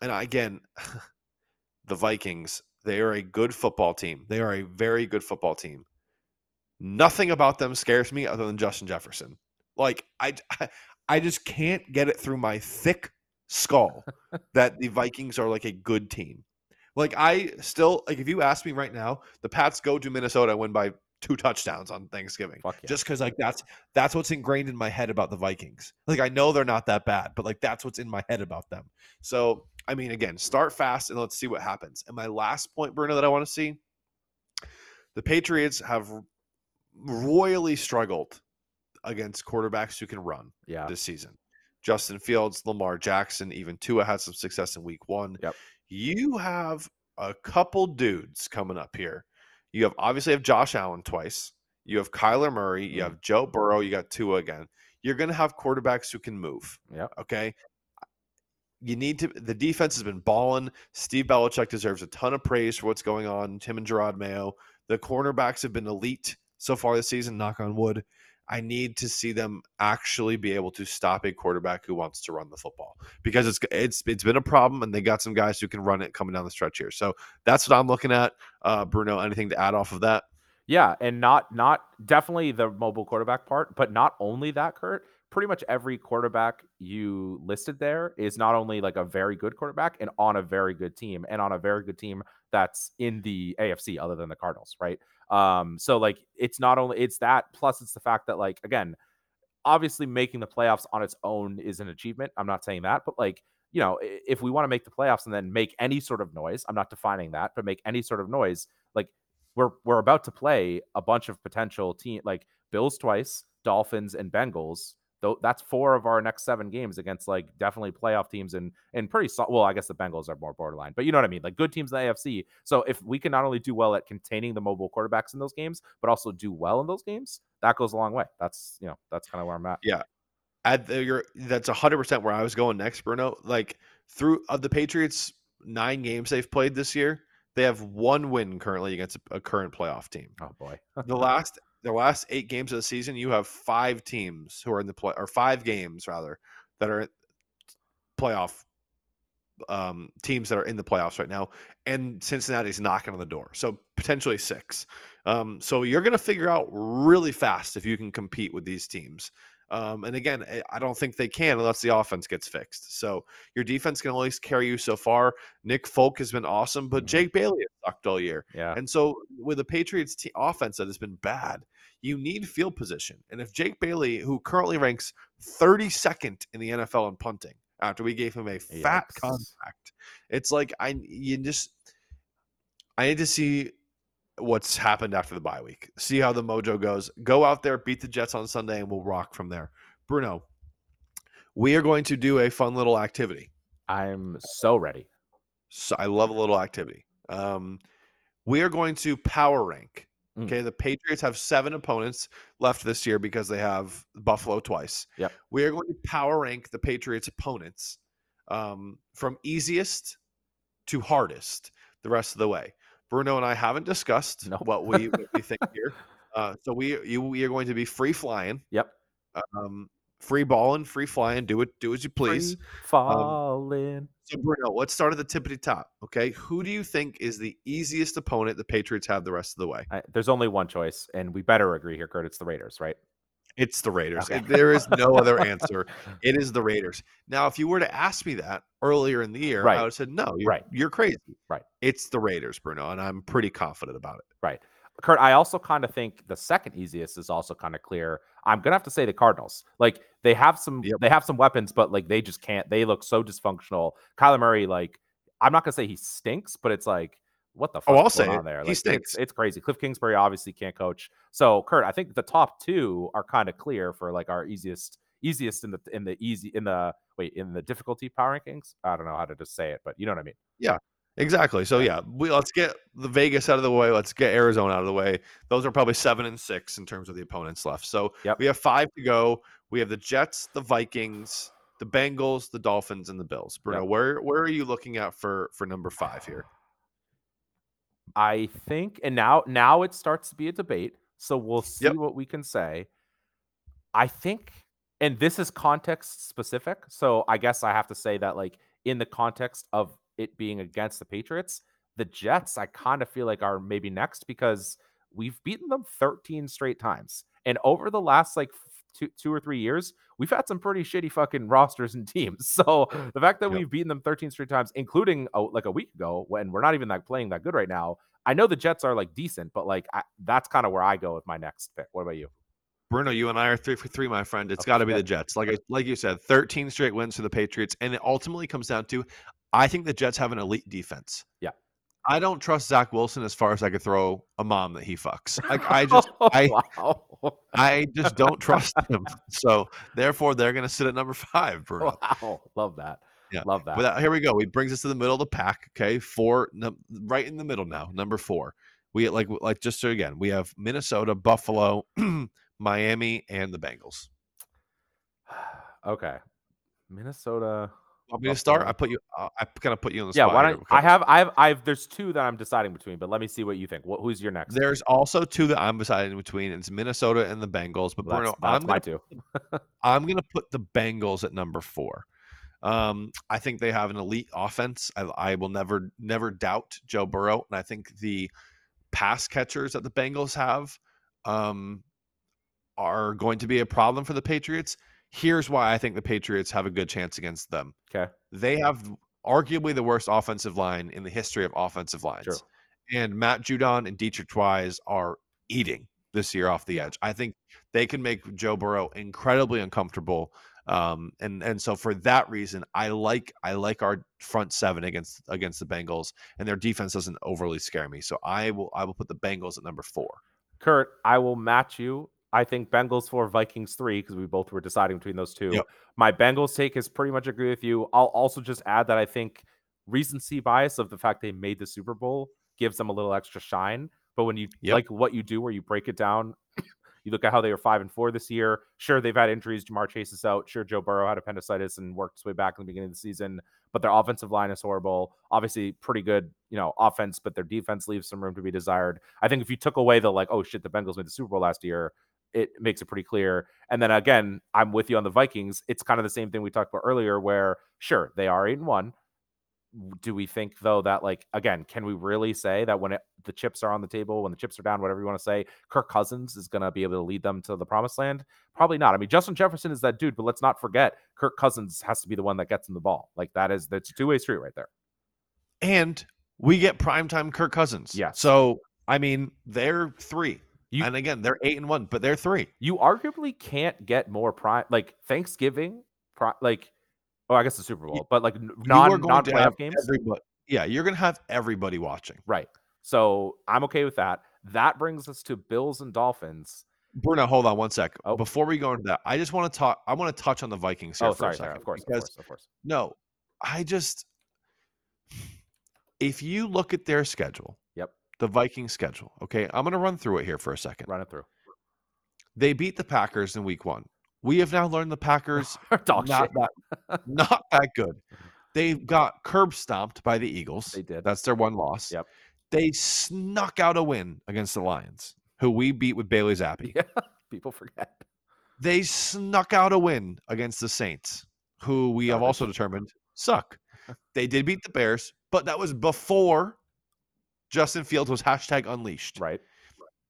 And again, the Vikings, they are a good football team. They are a very good football team. Nothing about them scares me other than Justin Jefferson. Like I I just can't get it through my thick skull that the Vikings are like a good team. Like I still like if you ask me right now, the Pats go to Minnesota and win by two touchdowns on Thanksgiving. Yeah. Just because like that's that's what's ingrained in my head about the Vikings. Like I know they're not that bad, but like that's what's in my head about them. So I mean, again, start fast and let's see what happens. And my last point, Bruno, that I want to see, the Patriots have royally struggled against quarterbacks who can run yeah. this season. Justin Fields, Lamar Jackson, even Tua had some success in week one. Yep. You have a couple dudes coming up here. You have obviously have Josh Allen twice. You have Kyler Murray. You Mhm. have Joe Burrow. You got Tua again. You're going to have quarterbacks who can move. Yep. Okay. You need to. The defense has been balling. Steve Belichick deserves a ton of praise for what's going on. Tim and Jerod Mayo. The cornerbacks have been elite so far this season. Knock on wood. I need to see them actually be able to stop a quarterback who wants to run the football because it's it's it's been a problem, and they got some guys who can run it coming down the stretch here. So that's what I'm looking at. Uh, Bruno, anything to add off of that? Yeah, and not not definitely the mobile quarterback part, but not only that, Kurt. Pretty much every quarterback you listed there is not only like a very good quarterback and on a very good team, and on a very good team that's in the AFC other than the Cardinals, right? Um, so like it's not only it's that plus it's the fact that like again, obviously making the playoffs on its own is an achievement. I'm not saying that, but like you know, if we want to make the playoffs and then make any sort of noise, I'm not defining that, but make any sort of noise, like we're we're about to play a bunch of potential team like Bills twice, Dolphins and Bengals. Though that's four of our next seven games against like definitely playoff teams and and pretty so- well. I guess the Bengals are more borderline, but you know what I mean. Like good teams in the AFC. So if we can not only do well at containing the mobile quarterbacks in those games, but also do well in those games, that goes a long way. That's you know that's kind of where I'm at. at the, your that's 100% where I was going next, Bruno. Like through of the Patriots nine games they've played this year, they have one win currently against a current playoff team. Oh boy. The last the last 8 games of the season, you have 5 teams who are in the play or 5 games rather that are playoff um teams that are in the playoffs right now and Cincinnati's knocking on the door. So potentially 6. Um so you're going to figure out really fast if you can compete with these teams. Um, and again, I- I don't think they can unless the offense gets fixed. So your defense can at least carry you so far. Nick Folk has been awesome, but Mhm. Jake Bailey has sucked all year. Yeah. And so with the Patriots te- offense that has been bad, you need field position. And if Jake Bailey, who currently ranks 32nd in the NFL in punting, after we gave him a fat Yikes. contract, it's like I you just I need to see what's happened after the bye week. See how the mojo goes. Go out there, beat the Jets on Sunday, and we'll rock from there. Bruno, we are going to do a fun little activity. I'm so ready. So I love a little activity. Um, we are going to power rank Mm. Okay, the Patriots have seven opponents left this year because they have Buffalo twice. Yep. We are going to power rank the Patriots opponents um, from easiest to hardest the rest of the way. Bruno and I haven't discussed Nope. what we what we think here. Uh, so we you we are going to be free flying, Yep. um, free balling, free flying. Do it, do as you please. Free falling. So Bruno, let's start at the tippity top. Okay, who do you think is the easiest opponent the Patriots have the rest of the way? I, there's only one choice, and we better agree here, Kurt. It's the Raiders, right? It's the Raiders. Okay. There is no other answer. It is the Raiders. Now, if you were to ask me that earlier in the year, Right. I would have said, no, you're, Right. you're crazy. Right. It's the Raiders, Bruno, and I'm pretty confident about it. Right. Kurt, I also kind of think the second easiest is also kind of clear. I'm gonna have to say the Cardinals. Like they have some, Yep. they have some weapons, but like they just can't. They look so dysfunctional. Kyler Murray, like I'm not gonna say he stinks, but it's like what the fuck Oh, I'll is going say on there? He Like, stinks. It's, it's crazy. Cliff Kingsbury obviously can't coach. So Kurt, I think the top two are kind of clear for like our easiest, easiest in the in the easy in the wait in the difficulty power rankings. I don't know how to just say it, but you know what I mean. Exactly. So yeah, we let's get the Vegas out of the way. Let's get Arizona out of the way. Those are probably seven and six in terms of the opponents left. So Yep. we have five to go. We have the Jets, the Vikings, the Bengals, the Dolphins, and the Bills. Bruno, Yep. where where are you looking at for for number five here? I think, and now now it starts to be a debate. So we'll see Yep. what we can say. I think, and this is context specific. So I guess I have to say that, like, in the context of it being against the Patriots, the Jets, I kind of feel like are maybe next because we've beaten them 13 straight times. And over the last like two, two or three years, we've had some pretty shitty fucking rosters and teams. So the fact that Yep. we've beaten them 13 straight times, including oh, like a week ago when we're not even like playing that good right now, I know the Jets are like decent, but like I, that's kind of where I go with my next pick. What about you? Bruno, you and I are three for three, my friend. It's Okay, got to be the Jets. Like I, like you said, 13 straight wins for the Patriots, and it ultimately comes down to, I think the Jets have an elite defense. Yeah. I don't trust Zach Wilson as far as I could throw a mom that he fucks. Like I just, I, wow. I just don't trust him. So therefore, they're going to sit at number five, Bruno. wow. Love that. Yeah, Love that. That, here we go. He brings us to the middle of the pack. Okay, four, num- right in the middle now. Number four. We like like just so again, we have Minnesota, Buffalo, Miami, and the Bengals. okay. Minnesota. Want me to start? I put you. Uh, I kind of put you on the Yeah, spot. why don't I have I have I have there's two that I'm deciding between, but let me see what you think. What who's your next? There's also two that I'm deciding between. It's Minnesota and the Bengals. But Well, Bruno, that's, that's I'm my gonna, two. I'm gonna put the Bengals at number four. Um, I think they have an elite offense. I, I will never never doubt Joe Burrow, and I think the pass catchers that the Bengals have um, are going to be a problem for the Patriots. Here's why I think the Patriots have a good chance against them. Okay. They have arguably the worst offensive line in the history of offensive lines. And Matt Judon and Deatrich Wise are eating this year off the edge. I think they can make Joe Burrow incredibly uncomfortable. Um, and and so for that reason, I like I like our front seven against against the Bengals, and their defense doesn't overly scare me. So I will I will put the Bengals at number four. Kurt, I will match you. I think Bengals four, Vikings three, because we both were deciding between those two. Yep. My Bengals take is pretty much agree with you. I'll also just add that I think recency bias of the fact they made the Super Bowl gives them a little extra shine. But when you Yep. like what you do, where you break it down, you look at how they were five and four this year. Sure, they've had injuries. Ja'Marr Chase is out. Sure, Joe Burrow had appendicitis and worked his way back in the beginning of the season. But their offensive line is horrible. Obviously, pretty good, you know, offense, but their defense leaves some room to be desired. I think if you took away the like, oh shit, the Bengals made the Super Bowl last year, it makes it pretty clear. And then again, I'm with you on the Vikings. It's kind of the same thing we talked about earlier, where sure they are eight and one. Do we think though that like again, can we really say that when it, the chips are on the table, when the chips are down, whatever you want to say, Kirk Cousins is going to be able to lead them to the promised land? Probably not. I mean, Justin Jefferson is that dude, but let's not forget Kirk Cousins has to be the one that gets him the ball. Like that is that's a two way street right there. And we get primetime Kirk Cousins. Yeah. So I mean, they're three. You- and again, they're eight and one, but they're three. You arguably can't get more prime like Thanksgiving, pri- like oh, I guess the Super Bowl, but like You non non playoff games. Yeah, you're gonna have everybody watching. Right. So I'm okay with that. That brings us to Bills and Dolphins. Bruno, hold on one sec. Oh. Before we go into that, I just want to talk. I want to touch on the Vikings here Oh, for sorry, a second. sorry. Of course, of course, of course. no, I just if you look at their schedule. The Viking schedule. Okay, I'm going to run through it here for a second. Run it through. They beat the Packers in Week One. We have now learned the Packers not that not that good. Mm-hmm. They got curb stomped by the Eagles. They did. That's their one loss. Yep. They snuck out a win against the Lions, who we beat with Bailey Zappe. Yeah, people forget. They snuck out a win against the Saints, who we have also determined suck. They did beat the Bears, but that was before Justin Fields was hashtag unleashed. Right.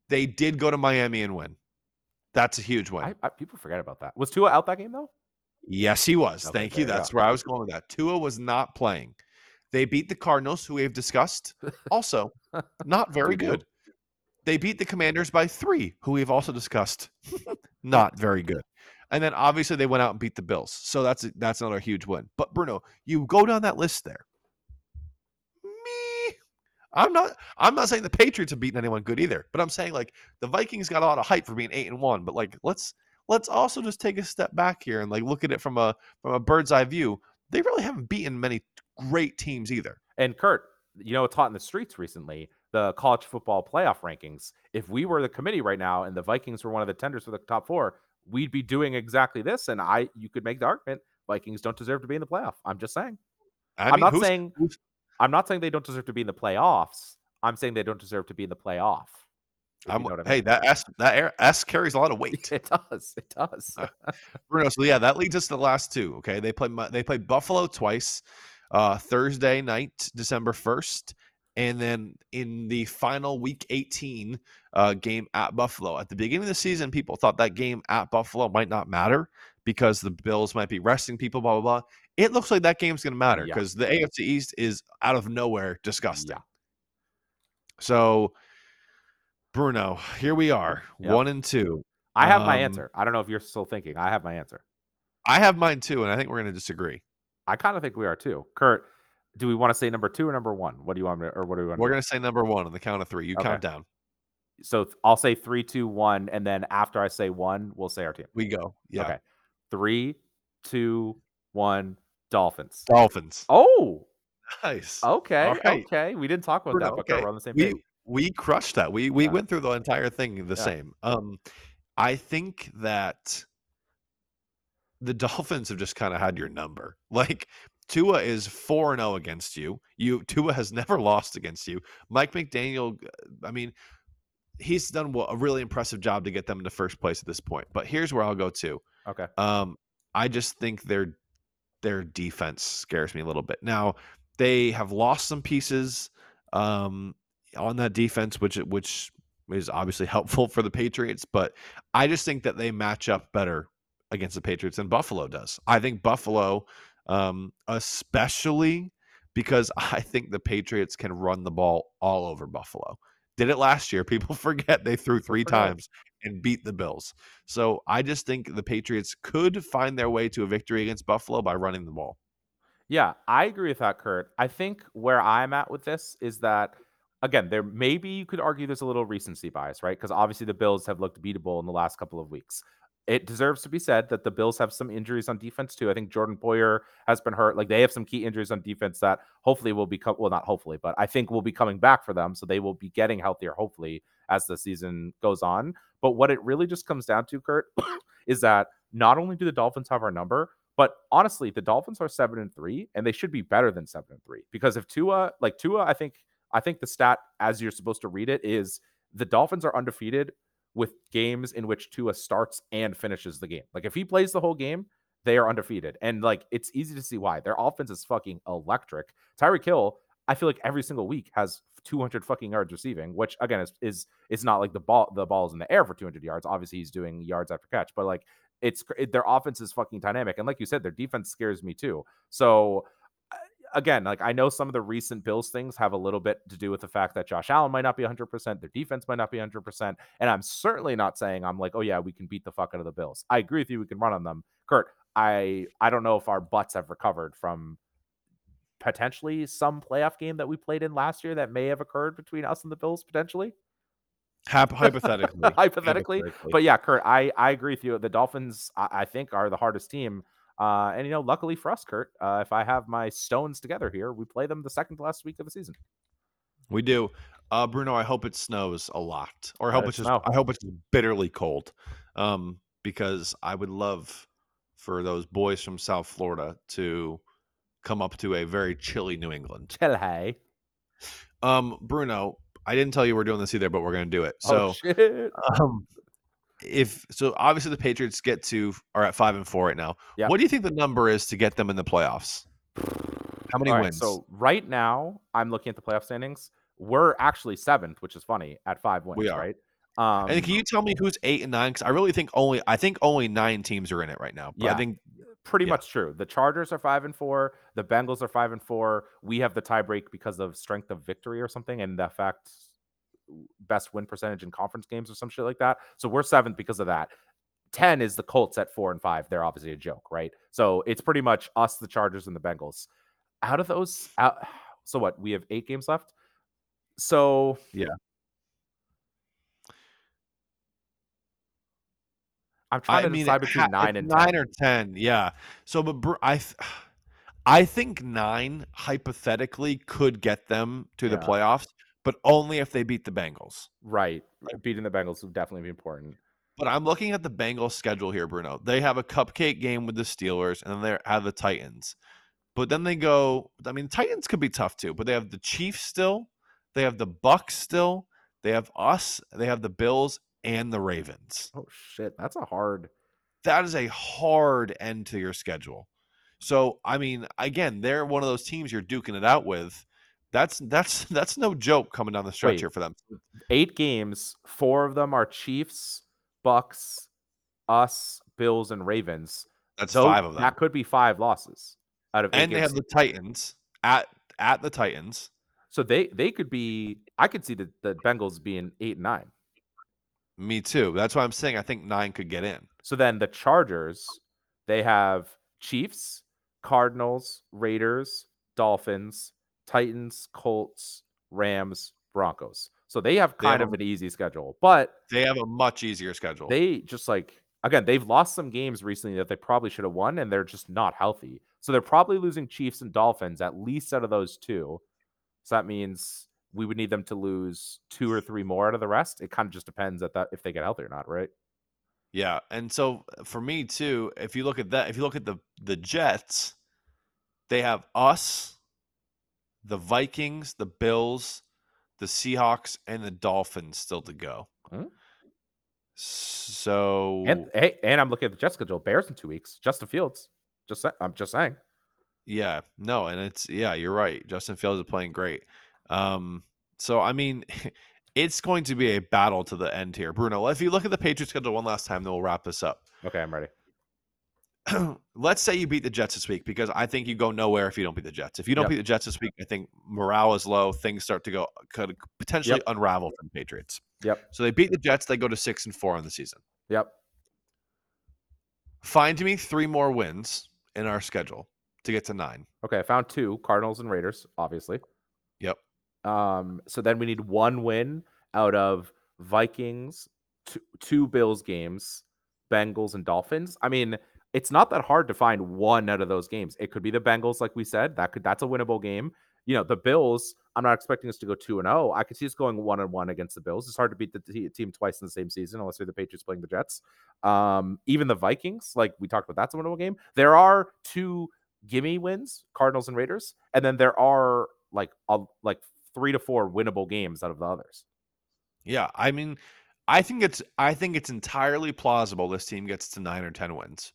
They did go to Miami and win. That's a huge win. I, I, people forget about that. Was Tua out that game though? Yes, he was. Okay, Thank you. That's where I was going with that. Tua was not playing. They beat the Cardinals, who we have discussed. Also, not very good. They beat the Commanders by three, who we've also discussed. not very good. And then obviously they went out and beat the Bills. So that's that's another huge win. But Bruno, you go down that list there. I'm not. I'm not saying the Patriots have beaten anyone good either. But I'm saying like the Vikings got a lot of hype for being eight and one. But like let's let's also just take a step back here and like look at it from a from a bird's eye view. They really haven't beaten many great teams either. And Kurt, you know, it's hot in the streets recently. The college football playoff rankings. If we were the committee right now and the Vikings were one of the tenders for the top four, we'd be doing exactly this. And I, you could make the argument Vikings don't deserve to be in the playoff. I'm just saying. I I'm mean, not who's- saying who's- I'm not saying they don't deserve to be in the playoffs. I'm saying they don't deserve to be in the playoff. you know I hey, that S that air- S carries a lot of weight. it does. It does. Bruno. So yeah, that leads us to the last two. Okay, they play they play Buffalo twice, uh, Thursday night, December first, and then in the final Week 18 uh, game at Buffalo. At the beginning of the season, people thought that game at Buffalo might not matter because the Bills might be resting people. Blah blah blah. It looks like that game's going to matter Yeah. because the AFC East is out of nowhere disgusting. Yeah. So, Bruno, here we are, Yep. one and two. I have my Um, answer. I don't know if you're still thinking. I have my answer. I have mine too, and I think we're going to disagree. I kind of think we are too. Kurt, do we want to say number two or number one? What do you want me to, or what do we want? We're going to say number one on the count of three. You Okay. count down. So I'll say three, two, one, and then after I say one, we'll say our team. We go. Yeah. Okay. Three, two, one. Dolphins. Dolphins. Oh, Nice. okay, All right. okay. We didn't talk about Bruno, that, but okay. we're on the same we page. we crushed that. We we Yeah. went through the entire thing the Yeah. same. Um, I think that the Dolphins have just kind of had your number. Like Tua is four and zero against you. You Tua has never lost against you. Mike McDaniel. I mean, he's done a really impressive job to get them into first place at this point. But here's where I'll go to. Okay. Um, I just think their their defense scares me a little bit. Now they have lost some pieces um, on that defense, which which is obviously helpful for the Patriots. But I just think that they match up better against the Patriots than Buffalo does. I think Buffalo, um, especially because I think the Patriots can run the ball all over Buffalo. Did it last year. People forget they threw three forget. times and beat the Bills. So I just think the Patriots could find their way to a victory against Buffalo by running the ball. Yeah, I agree with that, Kurt. I think where I'm at with this is that again, there maybe you could argue there's a little recency bias, right? Because obviously the Bills have looked beatable in the last couple of weeks. It deserves to be said that the Bills have some injuries on defense too. I think Jordan Poyer has been hurt. Like they have some key injuries on defense that hopefully will become well, not hopefully, but I think will be coming back for them. So they will be getting healthier, hopefully, as the season goes on. But what it really just comes down to, Kurt, is that not only do the Dolphins have our number, but honestly, the Dolphins are seven and three, and they should be better than seven and three. Because if Tua, like Tua, I think I think the stat as you're supposed to read it is the Dolphins are undefeated with games in which Tua starts and finishes the game. Like if he plays the whole game, they are undefeated. And like it's easy to see why. Their offense is fucking electric. Tyreek Hill, I feel like every single week has 200 fucking yards receiving, which again is is it's not like the ball the ball is in the air for 200 yards. Obviously, he's doing yards after catch, but like it's it, their offense is fucking dynamic, and like you said, their defense scares me too. So again, like I know some of the recent Bills things have a little bit to do with the fact that Josh Allen might not be 100%, their defense might not be 100%, and I'm certainly not saying I'm like, oh yeah, we can beat the fuck out of the Bills. I agree with you, we can run on them, Kurt. I I don't know if our butts have recovered from potentially some playoff game that we played in last year that may have occurred between us and the Bills potentially. Hypothetically, hypothetically. But yeah, Kurt, I, I agree with you. The Dolphins, I, I think, are the hardest team. Uh, and you know, luckily for us, Kurt, uh, if I have my stones together here, we play them the second to last week of the season. we do. Uh, Bruno, I hope it snows a lot, or I Let hope it it's just snow. I hope it's bitterly cold, um, because I would love for those boys from South Florida to come up to a very chilly New England. Chill, hey. Um, Bruno, I didn't tell you we're doing this either, but we're gonna do it. oh So, shit. um, if so, obviously the Patriots get to are at five and four right now. Yeah. What do you think the number is to get them in the playoffs? How many right, wins? so right now, I'm looking at the playoff standings. We're actually seventh, which is funny at five wins. We are. right. Um, and can you tell me who's eight and nine? Because I really think only I think only nine teams are in it right now. But I think pretty yeah. much true. The Chargers are five and four. The Bengals are five and four. We have the tiebreak because of strength of victory or something, and the fact best win percentage in conference games or some shit like that. So we're seventh because of that. 10 is the Colts at four and five. They're obviously a joke, right? So it's pretty much us, the Chargers, and the Bengals. Out of those, out, so what? We have eight games left. So Yeah. I'm trying I to mean, decide between ha- nine and nine 10. or ten. Yeah. So, but Bru- I, th- I think nine hypothetically could get them to the playoffs, but only if they beat the Bengals. Right. Beating the Bengals would definitely be important. But I'm looking at the Bengals schedule here, Bruno. They have a cupcake game with the Steelers, and then they have the Titans. But then they go. I mean, Titans could be tough too. But they have the Chiefs still. They have the Bucs still. They have us. They have the Bills and the Ravens. Oh shit, that's a hard. That is a hard end to your schedule. So I mean, again, they're one of those teams you're duking it out with. That's that's that's no joke coming down the stretch Wait. here for them. Eight games. Four of them are Chiefs, Bucs, us, Bills, and Ravens. That's Tho- five of them. That could be five losses out of eight And they games. have the Titans at at the Titans. so they they could be. I could see the, the Bengals being eight and nine. Me too. That's why I'm saying I think nine could get in. So then the Chargers, they have Chiefs, Cardinals, Raiders, Dolphins, Titans, Colts, Rams, Broncos. So they have They have kind of an easy schedule, but They have a much easier schedule. they just like again they've lost some games recently that they probably should have won and they're just not healthy so they're probably losing chiefs and dolphins at least out of those two so that means we would need them to lose two or three more out of the rest it kind of just depends at that if they get healthy or not right yeah, and so uh, for me too, if you look at that, if you look at the the Jets, they have us, the Vikings, the Bills, the Seahawks, and the Dolphins still to go. Hmm. So and hey and i'm looking at the jet schedule bears in two weeks justin fields just i'm just saying Yeah, no, and it's yeah, you're right. Justin Fields is playing great. Um, so I mean, it's going to be a battle to the end here, Bruno. If you look at the Patriots schedule one last time, then we'll wrap this up. okay i'm ready Let's say you beat the Jets this week because I think you go nowhere if you don't beat the Jets. If you don't Yep. beat the Jets this week, I think morale is low. Things start to go could potentially unravel for the Patriots. yep So they beat the Jets. They go to six and four on the season. yep Find me three more wins in our schedule to get to nine. okay i found two cardinals and raiders obviously Yep. Um, so then we need one win out of Vikings, two, two Bills games, Bengals and Dolphins. I mean, it's not that hard to find one out of those games. It could be the Bengals, like we said. That could that's a winnable game. You know, the Bills. I'm not expecting us to go two and zero. I could see us going one and one against the Bills. It's hard to beat the t- team twice in the same season, unless you're the Patriots playing the Jets. Um, even the Vikings, like we talked about, that's a winnable game. There are two gimme wins, Cardinals and Raiders, and then there are like a, like three to four winnable games out of the others. Yeah, I mean, I think it's I think it's entirely plausible this team gets to nine or ten wins.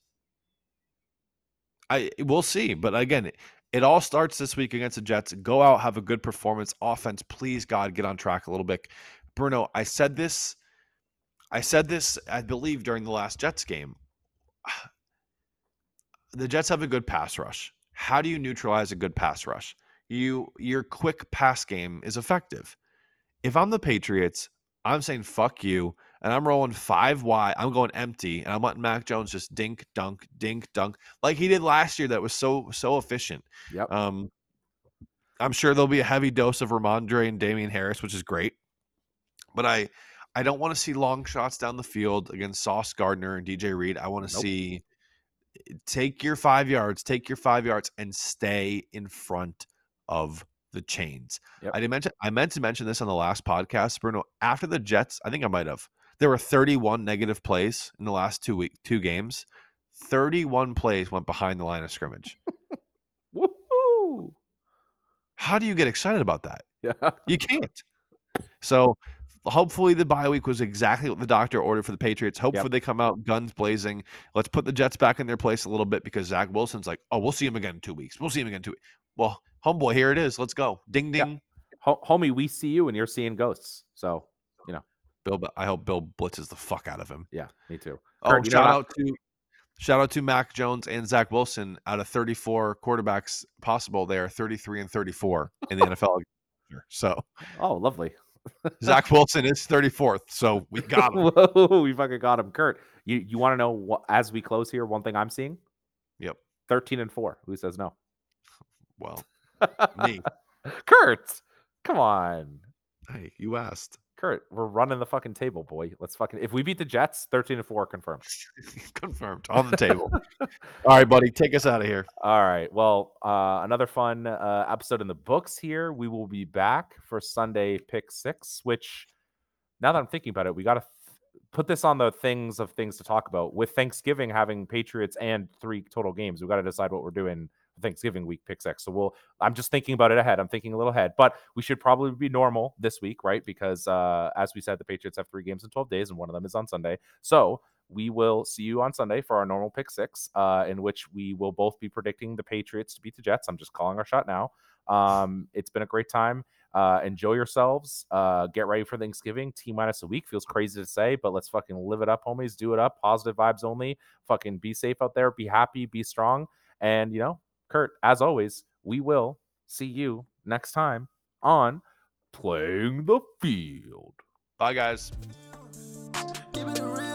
I we'll see, but again, it, all starts this week against the Jets. Go out, have a good performance, offense. Please, God, get on track a little bit. Bruno, I said this. I said this, I believe, during the last Jets game. The Jets have a good pass rush. How do you neutralize a good pass rush? You your quick pass game is effective. If I'm the Patriots, I'm saying fuck you, and I'm rolling five wide. I'm going empty, and I'm letting Mac Jones just dink dunk dink dunk like he did last year. That was so so efficient. Yep. Um, I'm sure there'll be a heavy dose of Rhamondre and Damien Harris, which is great. But I I don't want to see long shots down the field against Sauce Gardner and DJ Reed. I want to Nope. see take your five yards, take your five yards, and stay in front of the chains. Yep. I didn't mention I meant to mention this on the last podcast, Bruno. After the Jets, I think I might have. There were 31 negative plays in the last two week two games. 31 plays went behind the line of scrimmage. Woohoo! How do you get excited about that? Yeah. You can't. So hopefully the bye week was exactly what the doctor ordered for the Patriots. Hopefully they come out guns blazing. Let's put the Jets back in their place a little bit because Zach Wilson's like, oh, we'll see him again in two weeks. We'll see him again in two weeks. Well, homeboy, here it is. Let's go. Ding ding. Ho- homie, we see you and you're seeing ghosts. So Bill, I hope Bill blitzes the fuck out of him. yeah, me too. Oh, Kurt, shout I- out to shout out to Mac Jones and Zach Wilson. Out of 34 quarterbacks possible, they are 33 and 34 in the NFL. So Oh, lovely. Zach Wilson is 34th. So we got him. Whoa, we fucking got him. Kurt, you, you want to know what as we close here, one thing I'm seeing? Yep. 13 and 4. Who says no? Well, me. Kurt, come on. Hey, you asked. Kurt, we're running the fucking table, boy. Let's fucking if we beat the Jets, 13 to 4 confirmed. Confirmed on the table. All right, buddy, take us out of here. All right. Well, uh, another fun uh, episode in the books here. We will be back for Sunday pick six, which now that I'm thinking about it, we got to th- put this on the things of things to talk about. With Thanksgiving having Patriots and three total games, we got to decide what we're doing for Thanksgiving week pick six. So we'll, I'm just thinking about it ahead. I'm thinking a little ahead, but we should probably be normal this week, right? Because uh, as we said, the Patriots have three games in 12 days, and one of them is on Sunday. So we will see you on Sunday for our normal pick six, uh, in which we will both be predicting the Patriots to beat the Jets. I'm just calling our shot now. Um, it's been a great time. Uh, enjoy yourselves. Uh, get ready for Thanksgiving. T minus a week feels crazy to say, but let's fucking live it up, homies. Do it up. Positive vibes only. Fucking be safe out there. Be happy. Be strong. And you know, Kurt, as always, we will see you next time on playing the field. Bye, guys. Keep it real.